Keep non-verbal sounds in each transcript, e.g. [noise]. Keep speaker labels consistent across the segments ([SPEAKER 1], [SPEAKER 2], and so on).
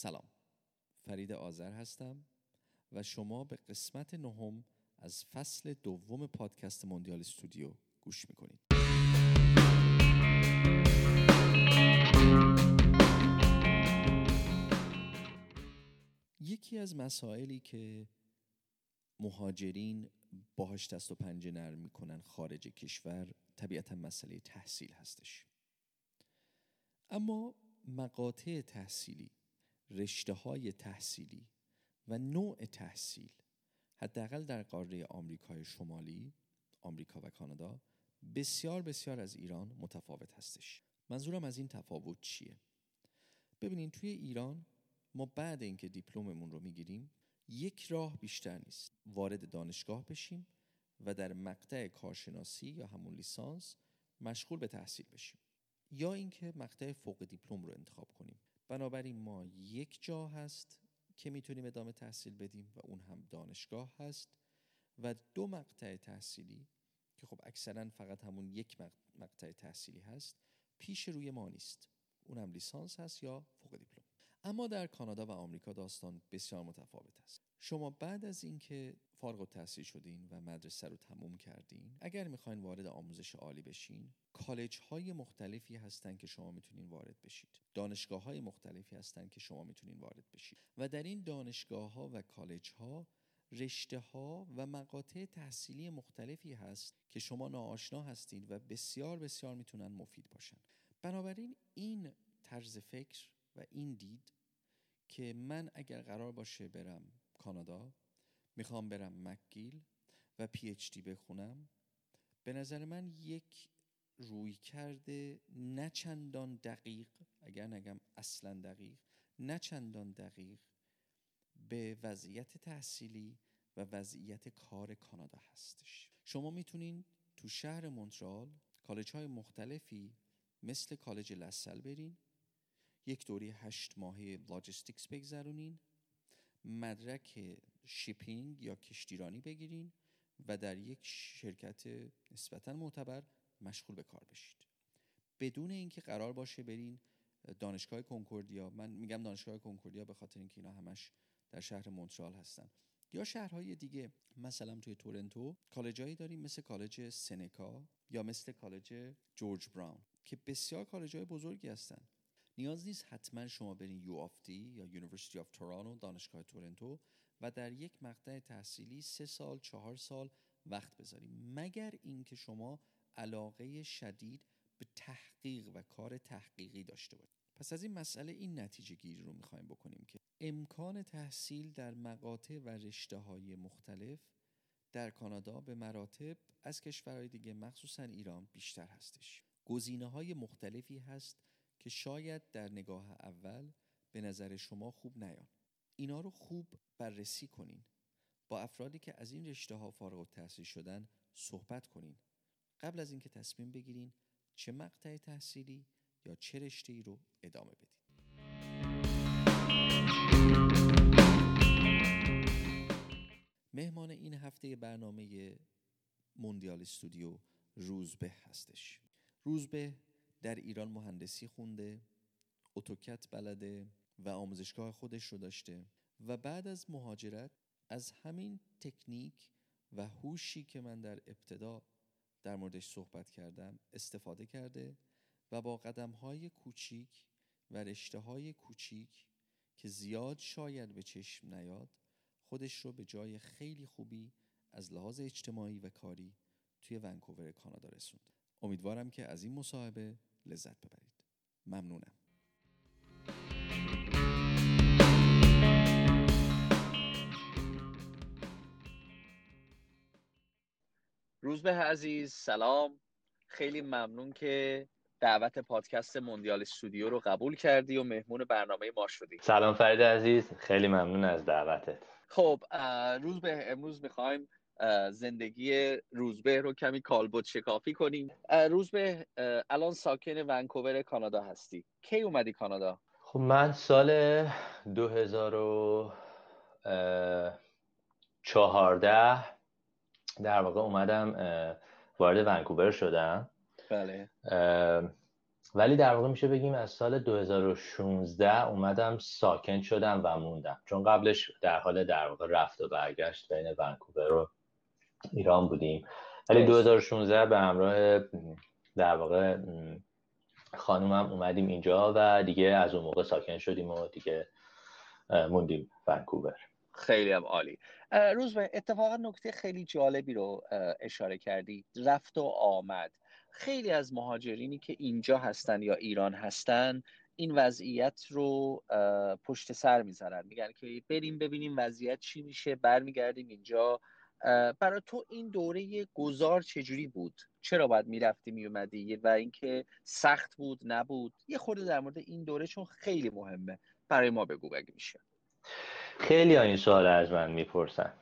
[SPEAKER 1] سلام. فرید آذر هستم و شما به قسمت نهم از فصل دوم پادکست موندیال استودیو گوش می‌کنید. یکی از مسائلی که مهاجرین باهاش دست و پنجه نرم می‌کنن خارج کشور طبیعتا مسئله تحصیل هستش. اما مقاطع تحصیلی رشته های تحصیلی و نوع تحصیل حداقل در قاره آمریکای شمالی آمریکا و کانادا بسیار بسیار از ایران متفاوت هستش. منظورم از این تفاوت چیه؟ ببینین توی ایران ما بعد اینکه دیپلممون رو می‌گیریم یک راه بیشتر نیست. وارد دانشگاه بشیم و در مقطع کارشناسی یا همون لیسانس مشغول به تحصیل بشیم. یا اینکه مقطع فوق دیپلم رو انتخاب کنیم. بنابراین ما یک جا هست که می‌تونیم ادامه تحصیل بدیم و اون هم دانشگاه هست و دو مقطع تحصیلی که خب اکثرا فقط همون یک مقطع تحصیلی هست پیش روی ما نیست. اون هم لیسانس هست یا فوق دیپلم. اما در کانادا و آمریکا داستان بسیار متفاوت است. شما بعد از اینکه فارغ التحصیل شدین و مدرسه رو تموم کردین اگر می‌خواین وارد آموزش عالی بشین کالج های مختلفی هستن که شما می‌تونین وارد بشید. دانشگاه های مختلفی هستن که شما می‌تونین وارد بشید. و در این دانشگاه ها و کالج ها رشته ها و مقاطع تحصیلی مختلفی هست که شما ناآشنا هستید و بسیار بسیار می‌تونن مفید باشن. بنابراین این طرز فکر و این دید که من اگر قرار باشه برم کانادا می‌خوام برم مکگیل و پی اچ دی بخونم به نظر من یک روی کرده نه چندان دقیق اگر نگم اصلا دقیق نه چندان دقیق به وضعیت تحصیلی و وضعیت کار کانادا هستش. شما می‌تونین تو شهر مونترال کالج های مختلفی مثل کالج LaSalle برین. یک دوره هشت ماهه logistics بگذرونین مدرک shipping یا کشتیرانی بگیرین و در یک شرکت نسبتا معتبر مشغول به کار بشید. بدون اینکه قرار باشه برین دانشگاه کنکوردیا من میگم دانشگاه کنکوردیا به خاطر اینکه اینا همش در شهر مونترال هستن. یا شهرهای دیگه مثلا توی تورنتو کالجایی داریم مثل کالج سنکا یا مثل کالج جورج براون که بسیار کالجای بزرگی هستن. نیاز نیست حتما شما برین U of T یا University of Toronto دانشگاه تورنتو و در یک مقطع تحصیلی سه سال چهار سال وقت بذاریم. مگر اینکه شما علاقه شدید به تحقیق و کار تحقیقی داشته باشید. پس از این مسئله این نتیجه گیری رو می‌خوایم بکنیم که امکان تحصیل در مقاطع و رشته های مختلف در کانادا به مراتب از کشورهای دیگه مخصوصا ایران بیشتر هستش. گزینه های مختلفی هست که شاید در نگاه اول به نظر شما خوب نیان اینا رو خوب بررسی کنین. با افرادی که از این رشته ها فارغ التحصیل شدن صحبت کنین. قبل از اینکه تصمیم بگیرین چه مقطع تحصیلی یا چه رشته ای رو ادامه بدین. مهمان این هفته برنامه موندیال استودیو روزبه هستش. روزبه در ایران مهندسی خونده اتوکت بلده و آموزشگاه خودش رو داشته و بعد از مهاجرت از همین تکنیک و هوشی که من در ابتدا در موردش صحبت کردم استفاده کرده و با قدم های کوچیک و رشته های کوچیک که زیاد شاید به چشم نیاد خودش رو به جای خیلی خوبی از لحاظ اجتماعی و کاری توی ونکوور کانادا رسوند. امیدوارم که از این مصاحبه لذت ببرید. ممنونم.
[SPEAKER 2] روزبه عزیز سلام. خیلی ممنون که دعوت پادکست موندیال استودیو رو قبول کردی و مهمون برنامه ما شدی.
[SPEAKER 3] سلام فرید عزیز خیلی ممنون از دعوتت.
[SPEAKER 2] خب روزبه امروز می‌خوایم زندگی روزبه رو کمی کالبد شکافی کنیم. روزبه الان ساکن ونکوور کانادا هستی. کی اومدی کانادا؟
[SPEAKER 3] خب من سال 2014 در واقع اومدم وارد ونکوور شدم.
[SPEAKER 2] بله.
[SPEAKER 3] ولی در واقع میشه بگیم از سال 2016 اومدم ساکن شدم و موندم. چون قبلش در حال در واقع رفت و برگشت بین ونکوور و ایران بودیم. ولی 2016 به همراه در واقع خانومم اومدیم اینجا و دیگه از اون موقع ساکن شدیم و دیگه موندیم ونکوور.
[SPEAKER 2] خیلی هم عالی. روز به اتفاقا نکته خیلی جالبی رو اشاره کردی. رفت و آمد. خیلی از مهاجرینی که اینجا هستن یا ایران هستن این وضعیت رو پشت سر می‌ذارن. میگن که بریم ببینیم وضعیت چی میشه. برمیگردیم اینجا. برای تو این دوره گذار چجوری بود؟ چرا باید می‌رفتی میومدی و اینکه سخت بود نبود؟ یه خورده در مورد این دوره چون خیلی مهمه. برای ما بگو اگه میشه.
[SPEAKER 3] خیلی این سوال از من می‌پرسن.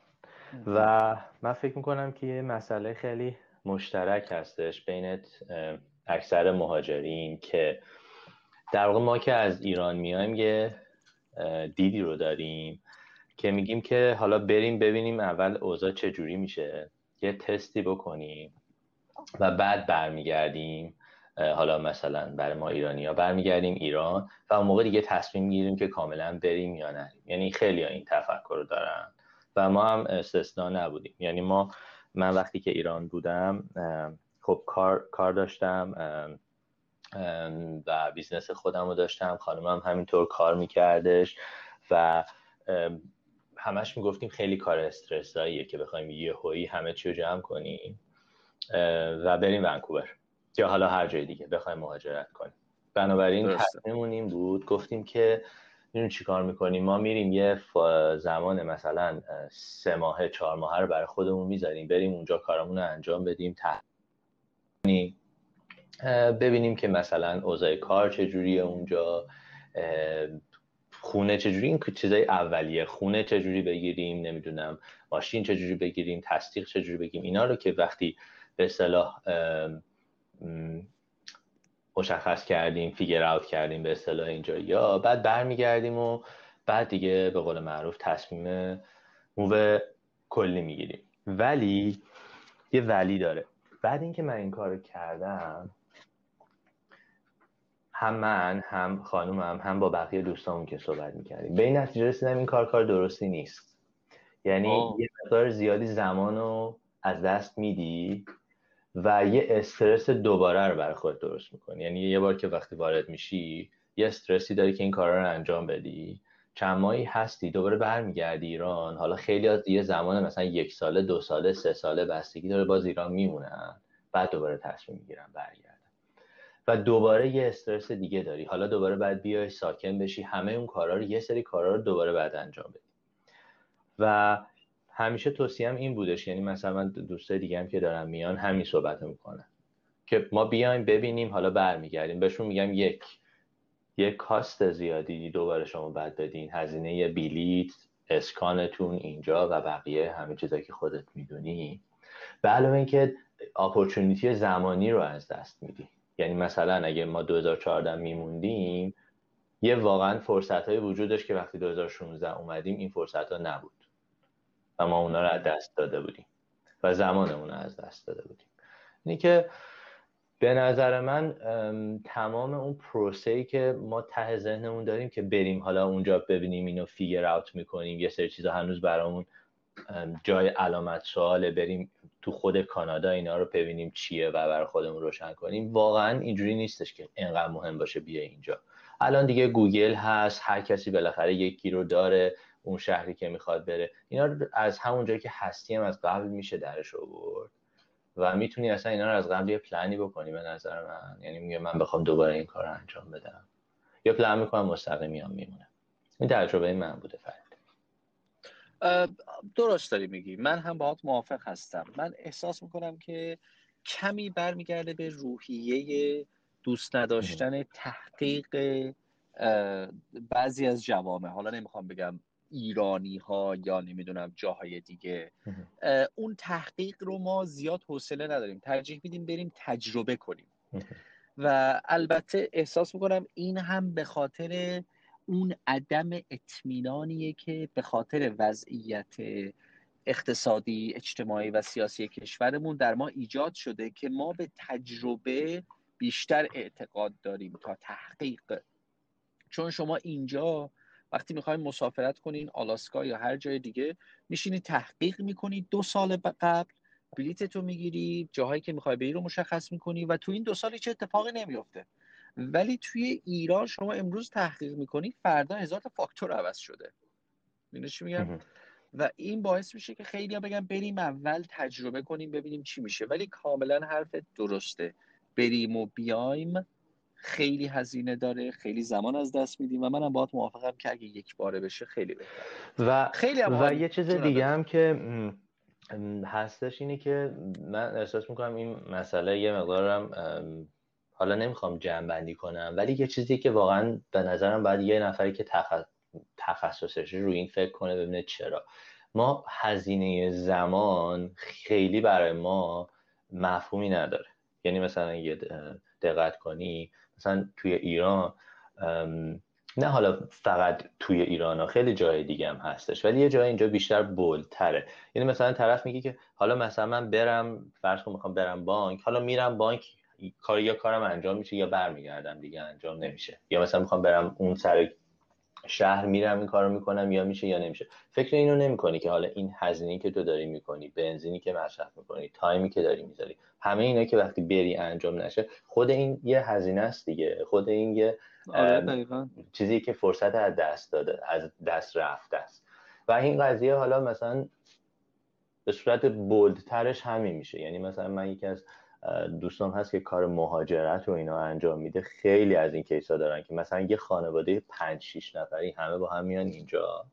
[SPEAKER 3] و من فکر می‌کنم که یه مسئله خیلی مشترک هستش بین اکثر مهاجرین که در واقع ما که از ایران میایم یه دیدی رو داریم. که میگیم که حالا بریم ببینیم اول اوضاع چجوری میشه. یه تستی بکنیم و بعد برمیگردیم حالا مثلا برای ما ایرانی ها برمیگردیم ایران و اون موقع دیگه تصمیم می‌گیریم که کاملا بریم یا نریم. یعنی خیلی این تفکر رو دارن و ما هم استثنا نبودیم. یعنی ما من وقتی که ایران بودم خب کار, کار داشتم و business خودم رو داشتم خانمم همینطور کار میکردش و همش می‌گفتیم خیلی کار استرس‌زاییه که بخوایم یهویی همه چی رو جمع کنیم. و بریم ونکوور. یا حالا هر جای دیگه بخوایم مهاجرت کنیم. بنابراین تصمیممون این بود. گفتیم که چی چیکار می‌کنیم؟ ما میریم یه زمان مثلا سه ماه چهار ماه رو برای خودمون می‌ذاریم. بریم اونجا کارمون رو انجام بدیم. ببینیم که مثلا اوضاع کار چجوریه اونجا. خونه چجوری؟ این چیزای اولیه. خونه چجوری بگیریم؟ نمی‌دونم. ماشین چجوری بگیریم؟ تصدیق چجوری بگیریم؟ اینا رو که وقتی به اصطلاح مشخص کردیم فیگر اوت کردیم به اصطلاح اینجا یا بعد برمیگردیم و بعد دیگه به قول معروف تصمیم موو کلی می‌گیریم. ولی یه ولی داره. بعد اینکه من این کارو کردم هم من هم خانومم هم با بقیه دوستامون که صحبت می‌کردیم. به این نتیجه رسیدم این کار کار درستی نیست. یعنی یه مقدار زیادی زمان رو از دست میدی و یه استرس دوباره رو برای خود درست می‌کنی. یعنی یه بار که وقتی وارد میشی یه استرسی داری که این کارا رو انجام بدی. چند ماهی هستی دوباره برمیگردی ایران. حالا خیلی از یه زمان مثلا یک ساله دو ساله سه ساله بستگی داره باز ایران میمونن. بعد دوباره تصمیم می‌گیرن برگردن. و دوباره یه استرس دیگه داری. حالا دوباره بعد بیای ساکن بشی. همه اون کارا رو یه سری کارا رو دوباره بعد انجام بدی. و همیشه توصیم این بودش. یعنی مثلا دوستای دیگه هم که دارم میان همین صحبت می‌کنن. که ما بیایم ببینیم حالا برمیگردیم. بهشون میگم یک یک کاست زیادی دوباره شما بعد بدین. هزینه بیلیت اسکانتون اینجا و بقیه همه چیزایی که خودت می‌دونی. به علاوه اینکه اپورتونیتی زمانی رو از دست میدی. یعنی مثلا اگه ما 2014 میموندیم یه واقعا فرصت های وجود داشت که وقتی 2016 اومدیم این فرصت ها نبود. و ما اونا رو از دست داده بودیم. و زمانمون رو از دست داده بودیم. اینی که به نظر من تمام اون پروسه ای که ما ته ذهنمون داریم که بریم حالا اونجا ببینیم اینو فیگر اوت می‌کنیم یه سری چیزا هنوز برامون جای علامت سواله بریم تو خود کانادا اینا رو ببینیم چیه و برای خودمون روشن کنیم. واقعا اینجوری نیستش که اینقدر مهم باشه بیا اینجا. الان دیگه گوگل هست هر کسی بالاخره یکی رو داره اون شهری که می‌خواد بره. اینا از همون جایی که هستی هم از قبل میشه درش آورد. و می‌تونی اصلا اینا رو از قبل یه پلنی بکنی به نظر من. یعنی میگه من بخوام دوباره این کار رو انجام بدم. یا پلن می‌کنم مستقیم میام میمونم این تجربه من بوده فرد
[SPEAKER 2] درست داری میگی. من هم باهات موافق هستم. من احساس می‌کنم که کمی برمیگرده به روحیه دوست نداشتن تحقیق بعضی از جوامع. حالا نمی‌خوام بگم ایرانی ها یا نمی‌دونم جاهای دیگه. اون تحقیق رو ما زیاد حوصله نداریم. ترجیح میدیم بریم تجربه کنیم. و البته احساس می‌کنم این هم به خاطر اون عدم اطمینانیه که به خاطر وضعیت اقتصادی اجتماعی و سیاسی کشورمون در ما ایجاد شده که ما به تجربه بیشتر اعتقاد داریم تا تحقیق. چون شما اینجا وقتی می‌خواین مسافرت کنین آلاسکا یا هر جای دیگه میشینی تحقیق می‌کنی دو سال قبل بلیتتو می‌گیری جاهایی که می‌خوای بری رو مشخص می‌کنی و تو این دو سال چه اتفاقی نمیفته ولی توی ایران شما امروز تحقیق می‌کنی فردا هزار تا فاکتور عوض شده. می‌دونی چی میگم؟ و این باعث میشه که خیلی ها بگن بریم اول تجربه کنیم ببینیم چی میشه. ولی کاملا حرف درسته. بریم و بیایم. خیلی هزینه داره. خیلی زمان از دست میدیم و منم باید موافقم که اگه یک باره بشه خیلی بهتر
[SPEAKER 3] و خیلی و یه چیز دیگه هم که هستش اینه که من احساس می‌کنم این مسئله یه مقدارم حالا نمی‌خوام جمع بندی کنم ولی یه چیزی که واقعا به نظرم باید یه نفری که تخصصش روی این فکر کنه ببینه چرا. ما هزینه زمان خیلی برای ما مفهومی نداره. یعنی مثلا یه دقت کنی مثلا توی ایران نه حالا فقط توی ایران ها خیلی جای دیگه هم هستش ولی یه جای اینجا بیشتر بولتره یعنی مثلا طرف میگه که حالا مثلا من برم فرض کن می‌خوام برم بانک حالا میرم بانک کار یا کارم انجام میشه یا برمیگردم دیگه انجام نمیشه. یا مثلا می‌خوام برم اون سر شهر میرم این کارو می‌کنم یا میشه یا نمیشه. فکر اینو نمی‌کنی که حالا این هزینه که تو داری می‌کنی بنزینی که مصرف می‌کنی تایمی که داری می‌ذاری همه اینا که وقتی بری انجام نشه خود این یه هزینه است دیگه. خود این یه
[SPEAKER 2] آره
[SPEAKER 3] چیزی که فرصت از دست داده از دست رفته است. و این قضیه حالا مثلا به صورت بولدترش همین میشه. یعنی مثلا من یکی از دوستان هست که کار مهاجرت رو اینا انجام میده خیلی از این کیسا دارن که مثلا یه خانواده پنج شیش نفری همه با هم میان اینجا.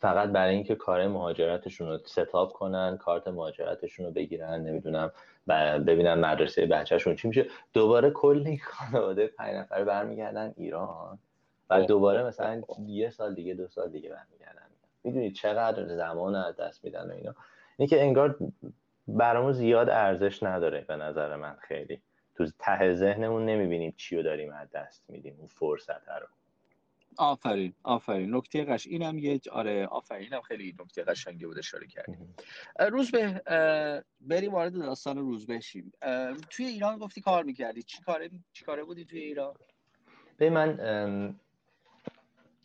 [SPEAKER 3] فقط برای اینکه کار مهاجرتشون رو ستاپ کنن کارت مهاجرتشون رو بگیرن نمی‌دونم ببینن مدرسه بچهشون چی میشه. دوباره کل این خانواده پنج نفر برمیگردن ایران و دوباره مثلا یه سال دیگه دو سال دیگه برمیگردن. می‌دونید چقدر زمان از دست میدن و اینا. اینکه انگار برامون زیاد ارزش نداره به نظر من خیلی. تو ته ذهنمون نمی‌بینیم چی رو داریم از دست میدیم اون فرصت رو.
[SPEAKER 2] آفرین آفرین. نکته قش اینم یه آره آفرین. اینم خیلی نکته قشنگی بود اشاره کردیم روزبه بریم وارد داستان روزبه شیم. توی ایران گفتی کار می‌کردی. چی کاره چی کاره بودی توی ایران؟
[SPEAKER 3] به من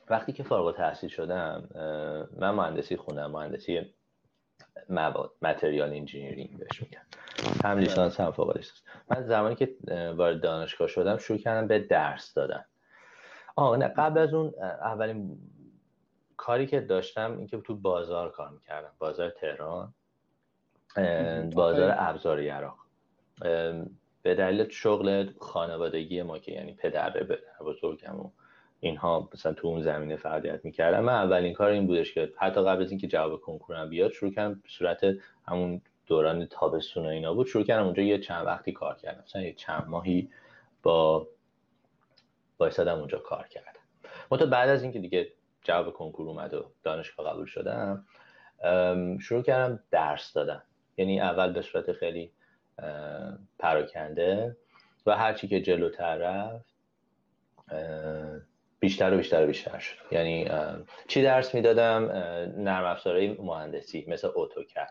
[SPEAKER 3] وقتی که فارغ التحصیل شدم من مهندسی خوندم مهندسی مواد متریال انجینیرینگ بهش میگن. هم لیسانس هم فوق لیسانس. من زمانی که وارد دانشگاه شدم شروع کردم به درس دادن. آه نه قبل از اون اولین کاری که داشتم اینکه تو بازار کار می‌کردم. بازار تهران. [laughs] بازار ابزار یراق به دلیل شغل خانوادگی ما که یعنی پدر بزرگم و اینها مثلا تو اون زمینه فعالیت می‌کردم من اولین کار این بودش که حتی قبل از اینکه جواب کنکورم بیاد شروع کردم به صورت همون دوران تابستون و اینا بود شروع کردم اونجا یه چند وقتی کار کردم مثلا یه چند ماهی با بایستادم اونجا کار کردم. متا بعد از اینکه دیگه جواب کنکور اومد و دانشگاه قبول شدم شروع کردم درس دادن. یعنی اول به صورت خیلی پراکنده و هرچی که جلوتر رفت بیشتر و بیشتر و بیشتر شد. یعنی چی درس می‌دادم؟ نرم افزارهای مهندسی مثل اتوکد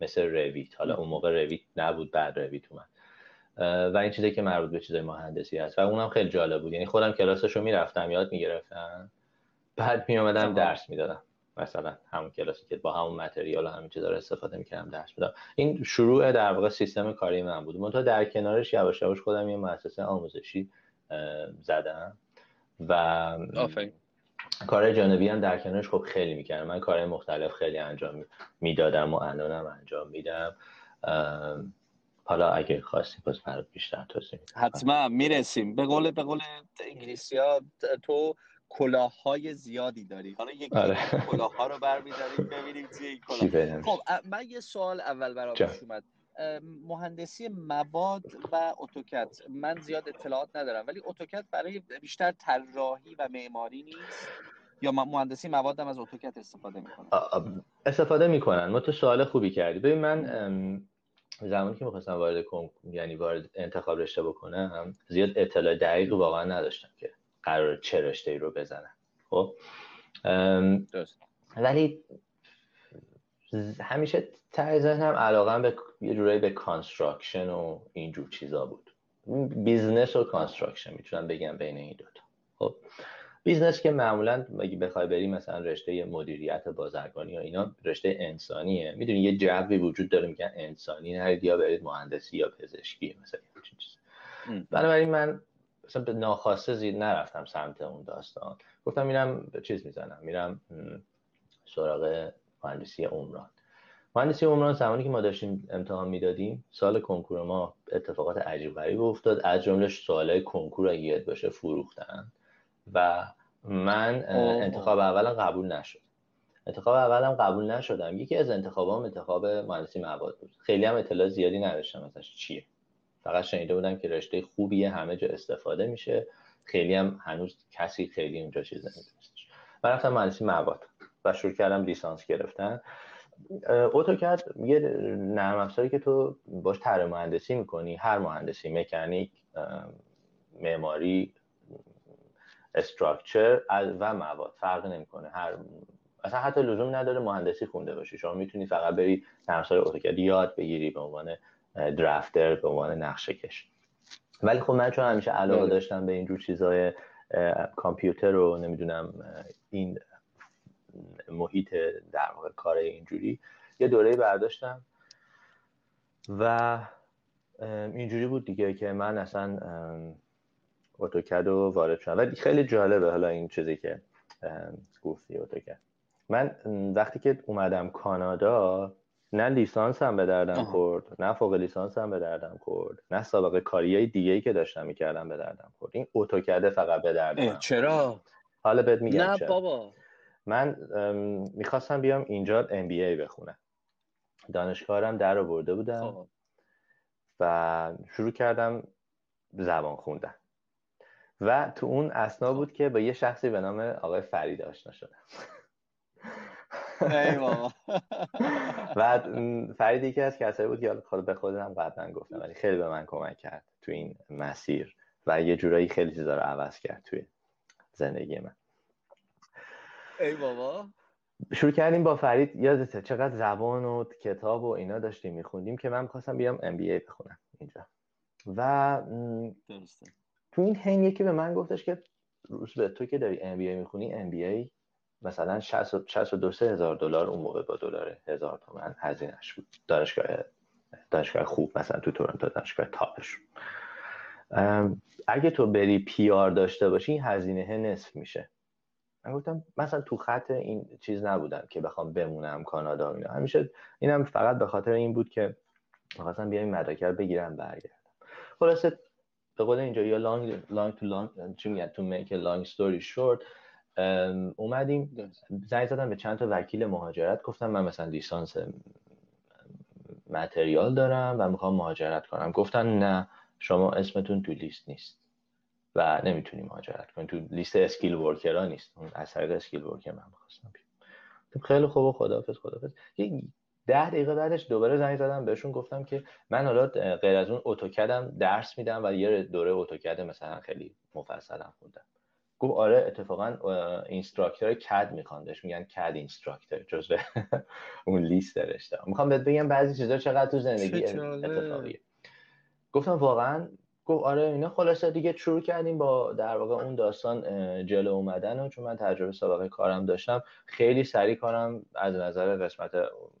[SPEAKER 3] مثل رویت. حالا اون موقع رویت نبود بعد رویت اومد. و این چیزی که مربوط به چیزای مهندسی هست. و اونم خیلی جالب بود. یعنی خودم کلاسش رو می‌رفتم یاد می‌گرفتم. بعد میومدم درس می‌دادم. مثلا همون کلاسی که با همون متریال و همین چیزا رو استفاده می‌کردم درس می‌دادم. این شروع در واقع سیستم کاری من بود. منتها در کنارش یواش یواش خودم یه مؤسسه آموزشی زدم. و کار جانبی هم در کنارش خب خیلی می‌کردم. من کار مختلف خیلی انجام می‌دادم و الانم انجام میدم. حالا اگه خواستی باز برات بیشتر توضیح
[SPEAKER 2] حتما می‌رسیم. به قول به قول انگلیسی ها تو کلاه های زیادی داری. حالا یکی آره. کلاه ها رو برمیداریم ببینیم چیه این کلاه خب من یه سوال اول برام اومد. مهندسی مواد و اتوکد. من زیاد اطلاعات ندارم ولی اتوکد برای بیشتر طراحی و معماری نیست یا مهندسی مواد هم از اتوکد استفاده می‌کنن؟
[SPEAKER 3] استفاده می‌کنن. ما تو سوال خوبی کردی. ببین من زمانی که می‌خواستم وارد یعنی وارد انتخاب رشته بکنم زیاد اطلاع دقیق واقعا نداشتم که قرار چه رشته ای رو بزنم. خب؟ ولی همیشه ته ذهنم علاقه به یه جورایی به construction و اینجور چیزا بود. business و construction می‌تونم بگم بین این دوتا. خب business که معمولا اگه بخوای بری مثلا رشته مدیریت بازرگانی یا اینا رشته انسانیه. می‌دونی یه جوی وجود داره میگن انسانی نرید یا برید مهندسی یا پزشکی مثلا چیز بنابراین من مثلا به ناخواسته زیر نرفتم سمت اون داستان. گفتم میرم چیز می‌زنم میرم سراغ مهندسی عمران. مهندسی عمران زمانی که ما داشتیم امتحان می‌دادیم سال کنکور ما اتفاقات عجیب غریب افتاد. از جمله سوالای کنکور اگه یاد باشه فروختن. و من انتخاب اولم قبول نشد. انتخاب اولم قبول نشدم. یکی از انتخابام انتخاب مهندسی مواد بود. خیلی هم اطلاع زیادی نداشتم ازش چیه. فقط شنیده بودم که رشته خوبیه همه جا استفاده میشه. خیلی هم هنوز کسی خیلی اونجا چیز نمیدونستش. من رفتم مهندسی مواد. و شروع کردم لیسانس گرفتن. اتوکد یه نرم افزاری که تو باش طرح مهندسی می‌کنی هر مهندسی مکانیک معماری استراکچر و مواد. فرق نمی‌کنه. هر اصلا حتی لزوم نداره مهندسی خونده باشی. شما می‌تونی فقط بری نرم اتوکد یاد بگیری به عنوان درافتر به عنوان نقشه کش. ولی خب من چون همیشه علاقه بله. داشتم به اینجور چیزهای کامپیوتر رو نمی‌دونم این محیط در واقع کار اینجوری. یه دوره برداشتم و اینجوری بود دیگه که من اصلا اتوکد رو وارد شدم. ولی خیلی جالبه حالا این چیزی که گفتی اتوکد. من وقتی که اومدم کانادا نه لیسانس هم به دردم خورد نه فوق لیسانس هم به دردم خورد نه سابقه کاری های دیگه ای که داشتم می‌کردم به دردم خورد. این اتوکده فقط به دردم
[SPEAKER 2] چرا؟
[SPEAKER 3] حالا بهت میگم
[SPEAKER 2] نه بابا.
[SPEAKER 3] من می‌خواستم بیام اینجا ام بی ای بخونم. دانشگاهرم در آورده بودم. خب. و شروع کردم زبان خوندن. و تو اون اسنا خب. بود که با یه شخصی به نام آقای فرید آشنا شدم. [laughs] و فرید یکی از کسایی بود که خود به خودم قبلا گفتم ولی خیلی به من کمک کرد تو این مسیر و یه جورایی خیلی چیزا رو عوض کرد توی زندگی من.
[SPEAKER 2] ای بابا.
[SPEAKER 3] شروع کردیم با فرید. یادته چقدر زبان و کتاب و اینا داشتیم میخوندیم که من می‌خواستم بیام ام بی ای بخونم اینجا. و تو این هنگ یکی به من گفتش که روز به تو که داری ام بی ای می‌خونی ام بی ای مثلا 62 هزار دلار اون موقع با دلار هزار تومن هزینهش بود. دانشگاه دانشگاه خوب مثلا تو تورنتو دانشگاه تاپش. اگه تو بری PR داشته باشی این هزینه نصف میشه. من گفتم مثلا تو خط این چیز نبودم که بخوام بمونم کانادا اینا. همیشه اینم فقط به خاطر این بود که می‌خواستم بیایم مدرک رو بگیرم برگردم. خلاصه به قول اینجا یا long long to long چی میگن؟ to make long story short اومدیم زنگ زدم به چند تا وکیل مهاجرت گفتم من مثلا لیسانس material دارم و می‌خوام مهاجرت کنم. گفتن نه شما اسمتون تو لیست نیست. و نمی‌تونی مهاجرت کنی تو لیست skilled worker ا نیست. اون از طریق skilled worker من می‌خواستم خیلی خوب خداحافظ خداحافظ. ده دقیقه بعدش دوباره زنگ زدم بهشون گفتم که من حالا غیر از اون AutoCAD م درس میدم و یه دوره AutoCAD مثلا خیلی مفصلم خوندم. گفت آره اتفاقا instructor CAD میخواندش میگن CAD instructor جزو [laughs] اون لیست رشته. می‌خوام بهت بگم بعضی چیزا چقدر تو زندگی اتفاقیه. گفتم واقعا گفت آره اینا خلاصه دیگه شروع کردیم با در واقع اون داستان جلو اومدن و چون من تجربه سابقه کارم داشتم. خیلی سریع کارم از نظر قسمت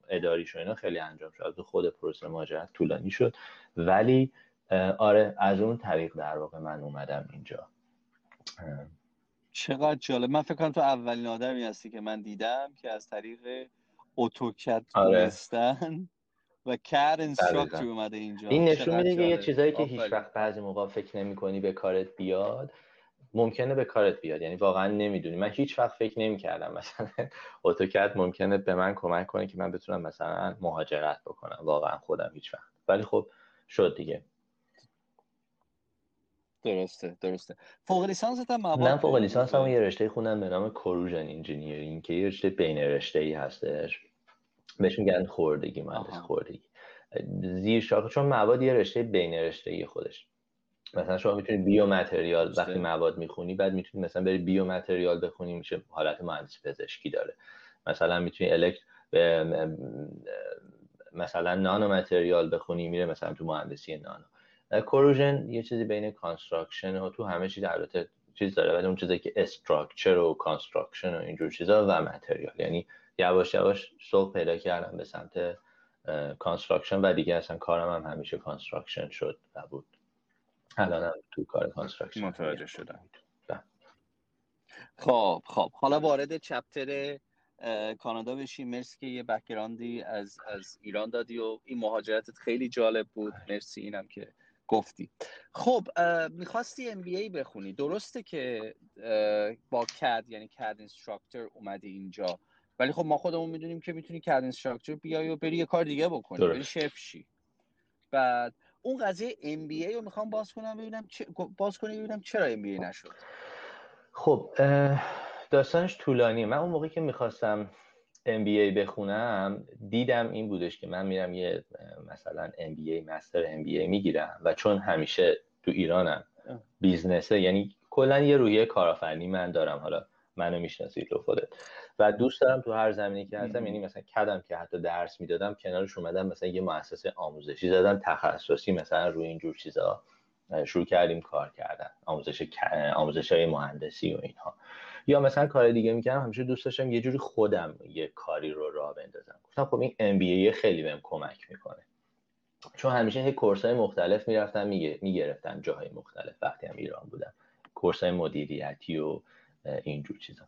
[SPEAKER 3] اداری و اینا خیلی انجام شد. خود پروسه ماجرا طولانی شد. ولی آره از اون طریق در واقع من اومدم اینجا.
[SPEAKER 2] چقدر جالب. من فکر کنم تو اولین آدمی هستی که من دیدم که از طریق اتوکد آره. و کار انستراکتور اومده اینجا
[SPEAKER 3] این نشون میده که یه چیزایی که هیچ وقت بعضی موقع فکر نمی کنی به کارت بیاد ممکنه به کارت بیاد. یعنی واقعا نمی‌دونی. من هیچ وقت فکر نمی کردم [laughs] مثلا AutoCAD ممکنه به من کمک کنه که من بتونم مثلا مهاجرت بکنم. واقعا خودم هیچ وقت. ولی خب شد دیگه.
[SPEAKER 2] درسته درسته. فوق لیسانس هم مواد
[SPEAKER 3] من فوق لیسانس هم یه رشته خوندم به نام corrosion engineering که یه رشته بین رشته ای هستش. بهش میگن خوردگی مهندس خوردگی. زیر شاخه چون مواد یه رشته بین رشته ای خودش. مثلا شما می‌تونید biomaterial وقتی مواد می‌خونی بعد می‌تونید مثلا بری biomaterial بخونی میشه حالت مهندس پزشکی داره. مثلا می‌تونی الکت مثلا nanomaterial بخونی میره مثلا تو مهندسی نانو. corrosion یه چیزی بین construction و تو همه چیز البته چیز داره ولی اون چیزی که structure و construction و اینجور چیزا و material یعنی یواش یواش سوق پیدا کردم به سمت construction و دیگه اصلا کارم هم همیشه construction شد و بود. الان هم تو کار construction
[SPEAKER 2] متوجه شدم. خب خب. حالا وارد chapter کانادا بشیم. مرسی که یه background ی از از ایران دادی و این مهاجرتت خیلی جالب بود. مرسی اینم که گفتی. خب می‌خواستی MBA بخونی. درسته که با CAD یعنی CAD instructor اومدی اینجا. ولی خب ما خودمون می‌دونیم که می‌تونی CAD instructor بیای و بری یه کار دیگه بکنی بری chef شی. بعد اون قضیه MBA رو می‌خوام باز کنم ببینم باز کنی ببینم چرا ام بی ای نشد.
[SPEAKER 3] خب داستانش طولانیه. من اون موقعی که می‌خواستم MBA بخونم دیدم این بودش که من میرم یه مثلا MBA مستر MBA می‌گیرم و چون همیشه تو ایرانم بیزنسه یعنی کلا یه رویه کارآفرینی من دارم. حالا منو می‌شناسید تو خودت. و دوست دارم تو هر زمینی که هستم یعنی مثلا کدم که حتی درس می‌دادم کنارش اومدم مثلا یه مؤسسه آموزشی زدم تخصصی مثلا روی اینجور چیزا شروع کردیم کار کردن آموزش آموزش های مهندسی و اینها. یا مثلا کار دیگه می‌کردم همیشه دوست داشتم یه جوری خودم یه کاری رو راه بندازم. گفتم خب این ام خیلی بهم کمک می‌کنه. چون همیشه هی کورس های مختلف می‌رفتم می‌گرفتم جاهای مختلف. وقتی هم ایران بودم کورس های مدیریتی و اینجور چیزا.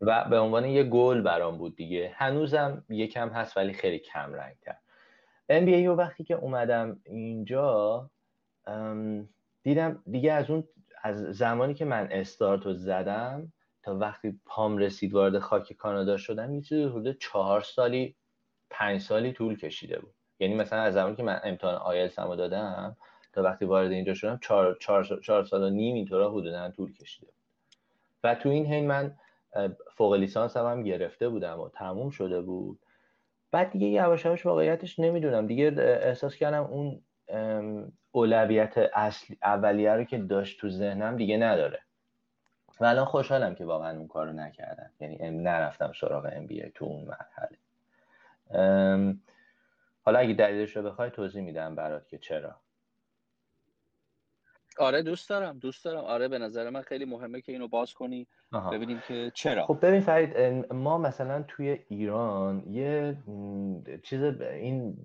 [SPEAKER 3] و به عنوان یه گل برام بود دیگه. هنوزم یکم هست ولی خیلی کم رنگ تر. ام و وقتی که اومدم اینجا دیدم دیگه از اون از زمانی که من استارت رو زدم تا وقتی پام رسید وارد خاک کانادا شدم یه چیزی حدود چهار سالی پنج سالی طول کشیده بود. یعنی مثلا از زمانی که من امتحان آیلتس رو دادم تا وقتی وارد اینجا شدم چهار, چهار, چهار سال و نیم اینطورا حدودا طول کشیده بود. و تو این حین من فوق لیسانس هم, هم گرفته بودم و تموم شده بود. بعد دیگه یواش یواش واقعیتش نمی‌دونم. دیگه احساس کردم اون اولویت اصلی اولیه رو که داشت تو ذهنم دیگه نداره. و الان خوشحالم که واقعا اون کار رو نکردم. یعنی نرفتم سراغ ام بی تو اون مرحله. حالا اگه دلیلش رو بخوای توضیح میدم برات که چرا.
[SPEAKER 2] آره دوست دارم دوست دارم. آره به نظر من خیلی مهمه که اینو باز کنی ببینیم که چرا.
[SPEAKER 3] خب ببین فرید ما مثلا توی ایران یه چیز این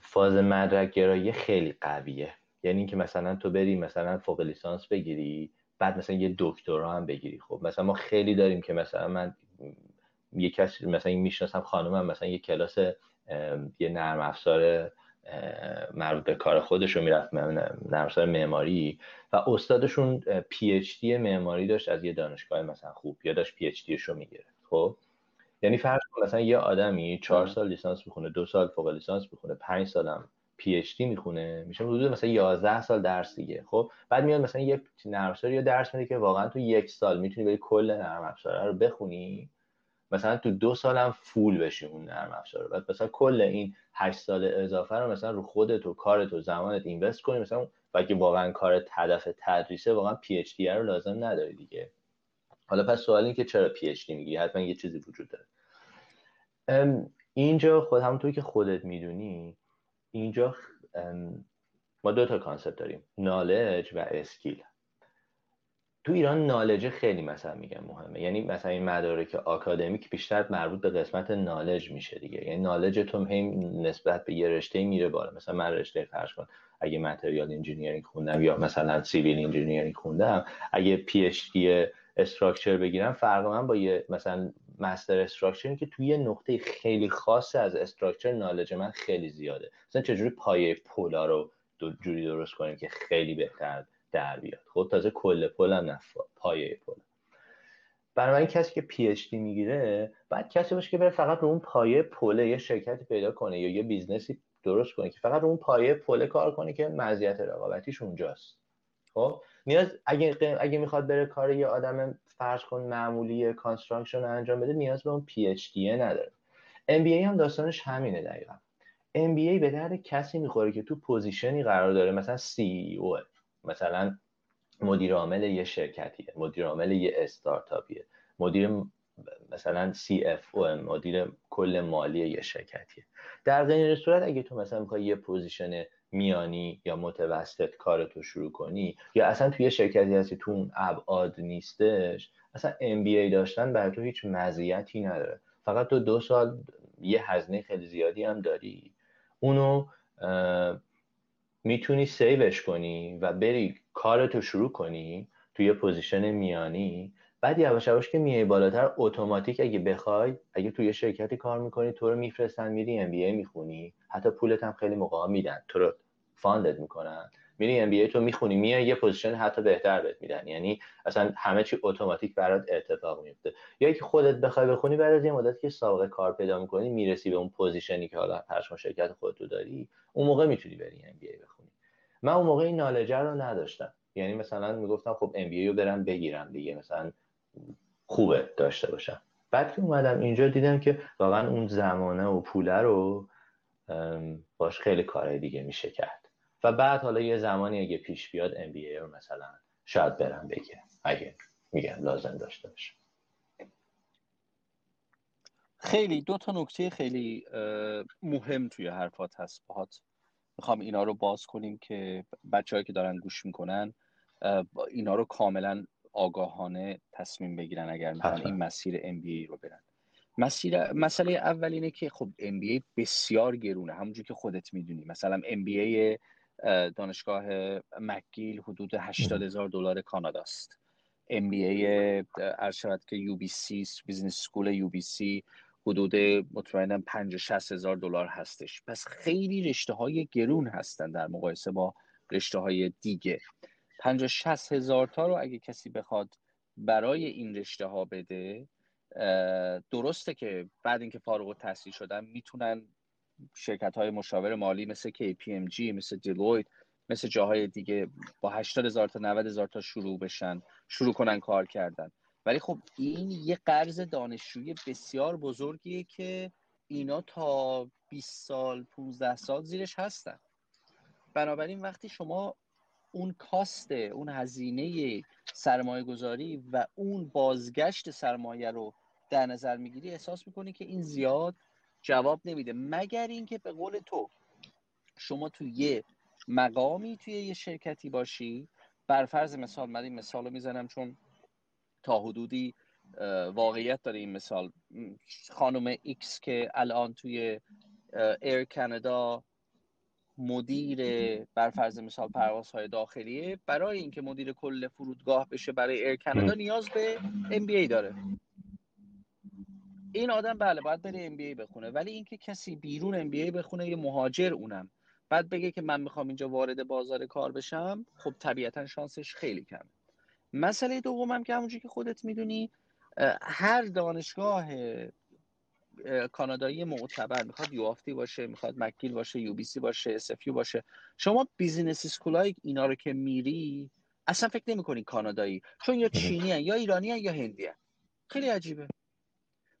[SPEAKER 3] فاز مدرک گرایی خیلی قویه. یعنی اینکه مثلا تو بری مثلا فوق لیسانس بگیری بعد مثلا یه دکترا هم بگیری. خب مثلا ما خیلی داریم که مثلا من یه کسی مثلا می‌شناسم خانومم مثلا یه کلاس یه نرم افزار مربوط به کار خودش رو می‌رفت نرم معماری و استادشون PhD معماری داشت از یه دانشگاه مثلا خوب یا داشت PhD ش رو می‌گرفت خب؟ یعنی فرض کن مثلا یه آدمی چهار سال لیسانس می‌خونه دو سال فوق لیسانس می‌خونه پنج سالم PhD می‌خونه میشه حدود مثلا 11 سال درس دیگه خب؟ بعد میاد مثلا یک نرم افزار درس میده که واقعا تو یک سال می‌تونی بری کل نرم افزار رو بخونی. مثلا تو دو سالم full بشی اون نرم افزار بعد مثلا کل این 8 سال اضافه رو مثلا رو خودت و کارت و زمانت invest کنی. مثلا و که واقعا کار هدف تدریسه واقعا PhD رو لازم نداری دیگه. حالا پس سوال این که چرا PhD میگی؟ حتما یه چیزی وجود داره. اینجا خود همونطور که خودت می‌دونی اینجا ما دو تا concept داریم. knowledge و skill تو ایران knowledge خیلی مثلا میگم مهمه. یعنی مثلا این مدارک آکادمیک بیشتر مربوط به قسمت knowledge میشه دیگه. یعنی knowledge تو هم نسبت به یه رشته میره بالا. مثلا من رشته فرض کن اگه material engineering خوندم یا مثلا civil engineering خوندم اگه PhD structure بگیرم فرق من با یه مثلا master structure که توی یه نقطه خیلی خاص از structure knowledge من خیلی زیاده. مثلا چجوری پایه پلا رو جوری درست کنیم که خیلی بهتر در بیاد. خب تازه کل پل هم نه پایه پل. برای کسی که PhD می‌گیره بعد کسی باشه که بره فقط رو اون پایه پله یه شرکتی پیدا کنه یا یه business ی درست کنه که فقط رو اون پایه پله کار کنه که مزیت رقابتیش اونجاست. خب نیاز اگه اگه می‌خواد بره کار یه آدم فرض کن معمولی construction انجام بده نیاز به اون PhD نداره. MBA هم داستانش همینه دقیقا. MBA به درد کسی می‌خوره که تو position ی قرار داره مثلا CEO مثلا مدیر عامل یه شرکتیه مدیر عامل یه استارتاپیه مدیر مثلا CFO مدیر کل مالی یه شرکتیه. در غیر صورت اگه تو مثلا می‌خوای یه position میانی یا متوسط کارتو شروع کنی یا اصلا توی شرکتی هستی تو اون ابعاد نیستش اصلا MBA داشتن برای تو هیچ مزیتی نداره. فقط تو دو سال یه هزینه خیلی زیادی هم داری. اونو می‌تونی save ش کنی و بری کارتو شروع کنی توی position میانی بعد یواش یواش که میای بالاتر اتوماتیک اگه بخوای اگه توی شرکتی کار می‌کنی تو رو میفرستن میری MBA می‌خونی حتی پولت هم خیلی مواقع میدن تو رو funded می‌کنن. میری MBA تو می‌خونی میای یه position حتی بهتر بهت میدن. یعنی اصلا همه چی اتوماتیک برات اتفاق میفته یا که خودت بخوای بخونی بعد از یه مدت که سابقه کار پیدا می‌کنی می‌رسی به اون position ی که حالا پرشما شرکت خودتو داری اون موقع می‌تونی بری MBA بخونی. من اون موقع این knowledge رو نداشتم. یعنی مثلا می‌گفتم خب MBA رو برم بگیرم دیگه مثلا خوبه داشته باشم. بعد که اومدم اینجا دیدم که واقعا اون زمانه و پوله رو باش خیلی کارهای دیگه میشه کرد. و بعد حالا یه زمانی اگه پیش بیاد ام بی رو مثلا شاید برم بگیرم. اگه میگم لازم داشته باشه
[SPEAKER 2] خیلی دو تا نکته خیلی مهم توی حرفات هست باهات. می‌خوام اینا رو باز کنیم که بچههایی که دارن گوش می‌کنن اینا رو کاملا آگاهانه تصمیم بگیرن اگر می‌خوان این مسیر MBA رو برن. مسیر مسئله اول اینه که خب MBA بسیار گرونه همونجور که خودت می‌دونی. مثلا MBA دانشگاه McGill حدود 80 هزار دلار کانادا است. MBA عرض شود که UBC business school UBC حدود مطمئنم 50 60 هزار دلار هستش. پس خیلی رشته های گرون هستن در مقایسه با رشته های دیگه 50 60 هزار تا رو اگه کسی بخواد برای این رشته ها بده درسته که بعد اینکه فارغ التحصیل شدن می‌تونن شرکت های مشاور مالی مثل KPMG مثل دیلویت مثل جاهای دیگه با 80 هزار تا 90 هزار تا شروع بشن شروع کنن کار کردن. ولی خب این یه قرض دانشجویی بسیار بزرگیه که اینا تا 20 سال 15 سال زیرش هستن. بنابراین وقتی شما اون cost اون هزینه سرمایه گذاری و اون بازگشت سرمایه رو در نظر می‌گیری احساس می‌کنی که این زیاد جواب نمیده. مگر اینکه به قول تو شما تو یه مقامی توی یه شرکتی باشی؟ بر فرض مثال من این مثال رو می‌زنم چون تا حدودی واقعیت داره این مثال. خانم ایکس که الان توی Air Canada مدیر بر فرض مثال پروازهای داخلیه. برای اینکه مدیر کل فرودگاه بشه برای Air Canada نیاز به MBA داره. این آدم بله باید بره MBA بخونه ولی اینکه کسی بیرون MBA بخونه یه مهاجر اونم. بعد بگه که من می‌خوام اینجا وارد بازار کار بشم خب طبیعتا شانسش خیلی کم مسئله دومم که همونجوری که خودت می‌دونی هر دانشگاه کانادایی معتبر می‌خواد U of T باشه می‌خواد McGill باشه UBC باشه SFU باشه. شما business school ای اینا رو که میری اصلا فکر نمی‌کنی کانادایی. چون یا چینی یا ایرانی یا هندی هن. خیلی عجیبه.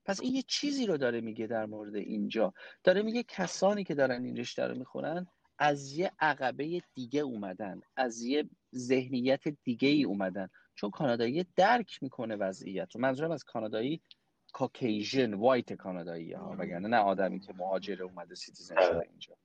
[SPEAKER 2] پس این یه چیزی رو داره میگه در مورد اینجا. داره میگه کسانی که دارن این رشته رو می‌خونن از یه عقبه دیگه اومدن از یه ذهنیت دیگه ای اومدن. چون کانادایی درک می‌کنه وضعیت رو. منظورم از کانادایی Caucasian white کانادایی ها. وگرنه نه آدمی که مهاجر اومده citizen شده آره. اینجا.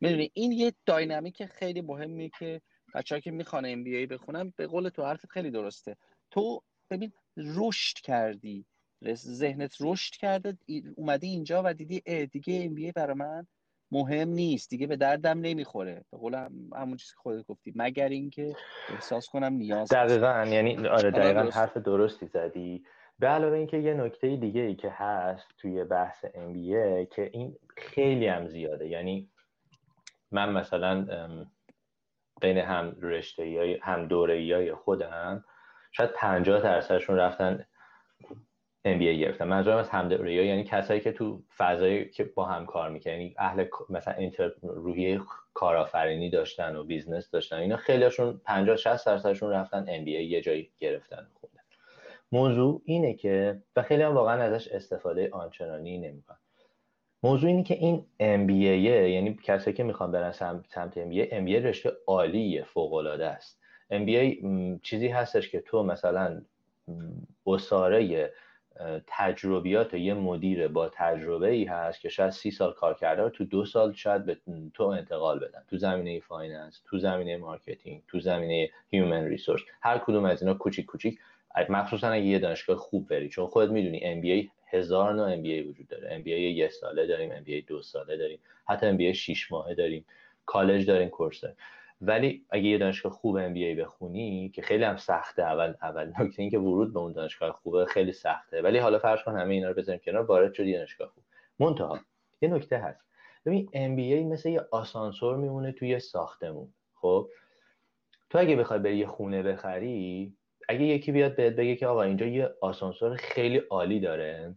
[SPEAKER 2] می‌دونی این یه dynamic خیلی مهمی که بچه که می‌خوان MBA بخونن به قول تو حرفت خیلی درسته. تو ببین رشد کردی. ذهنت رشد کرده اومدی اینجا و دیدی دیگه MBA برای من مهم نیست دیگه به دردم نمی‌خوره. به قول همون چیزی که خودت گفتی. مگر اینکه احساس کنم نیاز
[SPEAKER 3] دقیقا یعنی آره دقیقا حرف درستی زدی. به علاوه اینکه یه نکته دیگه ای که هست توی بحث MBA که این خیلی هم زیاده. یعنی من مثلا بین هم رشته های هم دوره های خودم شاید 50 درصدشون رفتن MBA گرفتن. منظورم از هم دوره یعنی کسایی که تو فضایی که با هم کار می‌کنن یعنی اهل مثلا entre روحیه کارآفرینی داشتن و business داشتن اینا خیلیشون 50 60 درصدشون رفتن MBA یه جایی گرفتن موضوع اینه که و خیلی هم واقعا ازش استفاده آنچنانی نمی‌کنن. موضوع اینه که این MBA یعنی کسایی که می‌خوان برن سمت MBA MBA رشته عالیه فوق العاده است MBA چیزی هستش که تو مثلا عصاره تجربیات یه مدیر با تجربه ای هست که شاید سی سال کار کرده رو تو دو سال شاید به تو انتقال بدن. تو زمینه finance تو زمینه marketing تو زمینه human resource. هر کدوم از اینا کوچیک کوچیک. مخصوصا اگه یه دانشگاه خوب بری چون خودت می‌دونی ای هزار نوع ای وجود داره. ای یه ساله داریم ای دو ساله داریم. حتی ای 6 ماهه داریم. کالج داریم کورس ولی اگه یه دانشگاه خوب ای بخونی که خیلی هم سخته اول اول نکته این که ورود به اون دانشگاه خوبه خیلی سخته. ولی حالا فرض کن همه اینا رو بزنیم کنار وارد شدی دانشگاه خوب. منتها یه نکته هست. ببین ای مثل یه آسانسور میمونه توی ساختمون. خب؟ تو اگه بخوای بری یه خونه بخری اگه یکی بیاد بهت بگه که آقا اینجا یه آسانسور خیلی عالی داره.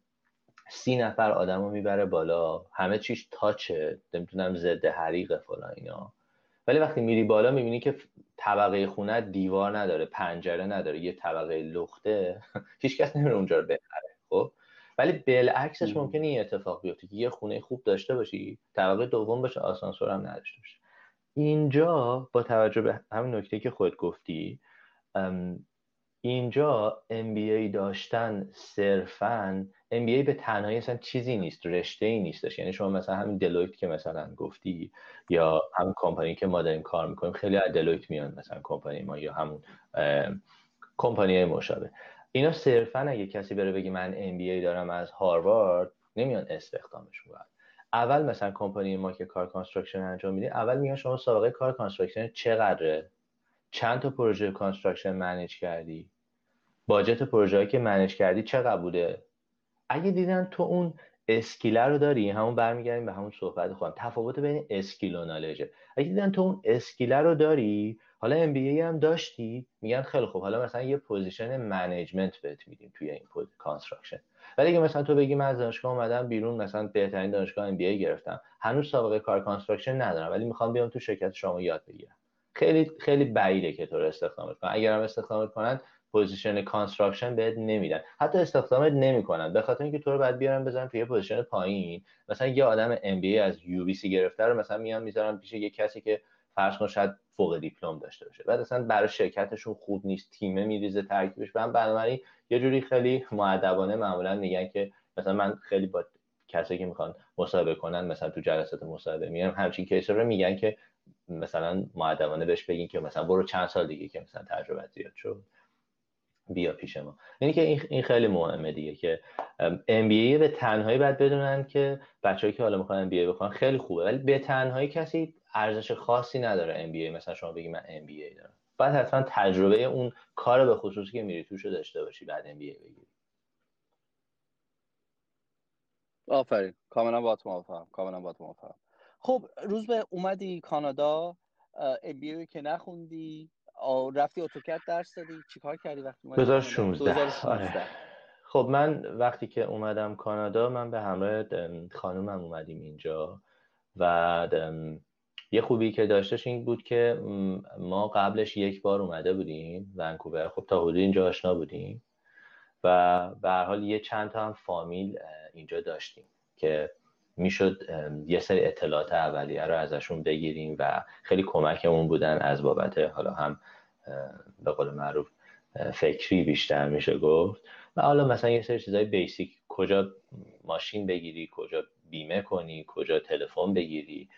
[SPEAKER 3] سی نفر آدم رو می‌بره بالا. همه چیش تاچه. نمی‌تونم ضد حریق فلان اینا. ولی وقتی میری بالا می‌بینی که طبقه خونه دیوار نداره پنجره نداره یه طبقه لخته [laughs] هیچکس نمیره اونجا رو بخره خب؟ ولی بالعکسش ممکنه این اتفاق بیفته که یه خونه خوب داشته باشی طبقه دوم باشه آسانسور هم نداشته باشه. اینجا با توجه به همین نکته که خود گفتی اینجا MBA داشتن صرفا MBA به تنهایی اصلا چیزی نیست رشته ای نیستش. یعنی شما مثلا همین دلویت که مثلا گفتی یا همین کمپانی که ما داریم کار می‌کنیم خیلی از دلویت میان مثلا کمپانی ما یا همون کمپانی مشابه. اینا صرفا اگه کسی بره بگی من MBA دارم از هاروارد نمیان استخدامش کنن اول مثلا کمپانی ما که کار construction انجام میده اول میگن شما سابقه کار construction چقدره؟ چند تا پروژه construction manage کردی؟ budget پروژه که manage کردی چقدر بوده؟ اگه دیدن تو اون skill ه رو داری همون برمیگردیم به همون صحبت خودم. تفاوت بین skill و knowledge ه اگه دیدن تو اون skill ه رو داری حالا MBA هم داشتی میگن خیلی خوب. حالا مثلا یه position management بهت میدیم توی این construction ولی اگه مثلا تو بگی من از دانشگاه اومدم بیرون مثلا بهترین دانشگاه MBA گرفتم. هنوز سابقه کار construction ندارم ولی می‌خوام بیام تو شرکت شما یاد بگیرم. خیلی خیلی بعیده که تو رو استخدامت کنن. اگر هم استخدامت کنن position construction بهت نمیدن. حتی استخدامت نمی‌کنن. به خاطر اینکه تو رو باید بیارن بزنن توی position پایین. مثلا یه آدم MBA از UBC گرفته رو مثلا میان می‌ذارن پیش یه کسی که فرض کن شاید فوق دیپلم داشته باشه. بعد اصلا برای شرکتشون خوب نیست. تیمه میریزه ترکیبش. من بنابراین یه جوری خیلی معدبانه معمولا میگن که مثلا من خیلی با کسی که می‌خوان مصاحبه کنن مثلا تو جلسات مصاحبه میان همچین کیس رو میگن که مثلا معدبانه بهش بگین که مثلا برو چند سال دیگه که مثلا تجربه زیاد شد. بیا پیش ما. یعنی که این خیلی مهمه دیگه که MBA به تنهایی باید بدونن که بچه‌ای که حالا می‌خوان MBA بخونن خیلی خوبه ولی به تنهایی کسی ارزش خاصی نداره MBA مثلا شما بگی من MBA دارم. باید حتما تجربه اون کار به خصوصی که میری توش داشته باشی بعد MBA بگیری.
[SPEAKER 2] آفرین. کاملا با تو موافقم. کاملا با تو موافقم. خب روز به اومدی کانادا MBA که نخوندی. رفتی اتوکد درس دادی؟ چیکار کردی وقتی
[SPEAKER 3] 2016 آره. خب من وقتی که اومدم کانادا من به همراه خانومم اومدیم اینجا و یه خوبی که داشتش این بود که ما قبلش یک بار اومده بودیم ونکوور. خب تا حدود اینجا آشنا بودیم و به هر حال یه چند تا هم فامیل اینجا داشتیم که می‌شد یه سری اطلاعات اولیه رو ازشون بگیریم و خیلی کمکمون بودن از بابت حالا هم به قول معروف فکری بیشتر میشه گفت. و حالا مثلا یه سری چیزای بیسیک کجا ماشین بگیری کجا بیمه کنی کجا تلفن بگیری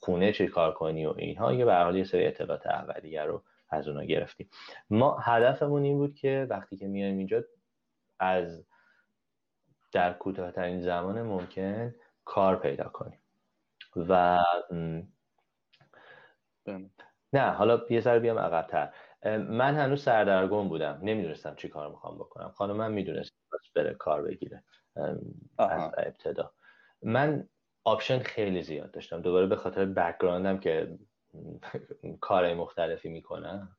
[SPEAKER 3] خونه چه کار کنی و اینها یه به حال یه سری اطلاعات اولیه رو از اونا گرفتیم. ما هدفمون این بود که وقتی که میایم اینجا از در کوتاهترین زمان ممکن کار پیدا کنیم. و بله. نه حالا یه سر بیام عقبتر. من هنوز سردرگم بودم. نمی‌دونستم چی کار می‌خوام بکنم. خانم من می‌دونست بره کار بگیره. از ابتدا. من option خیلی زیاد داشتم. دوباره به خاطر background م که [laughs] کار مختلفی می‌کنم.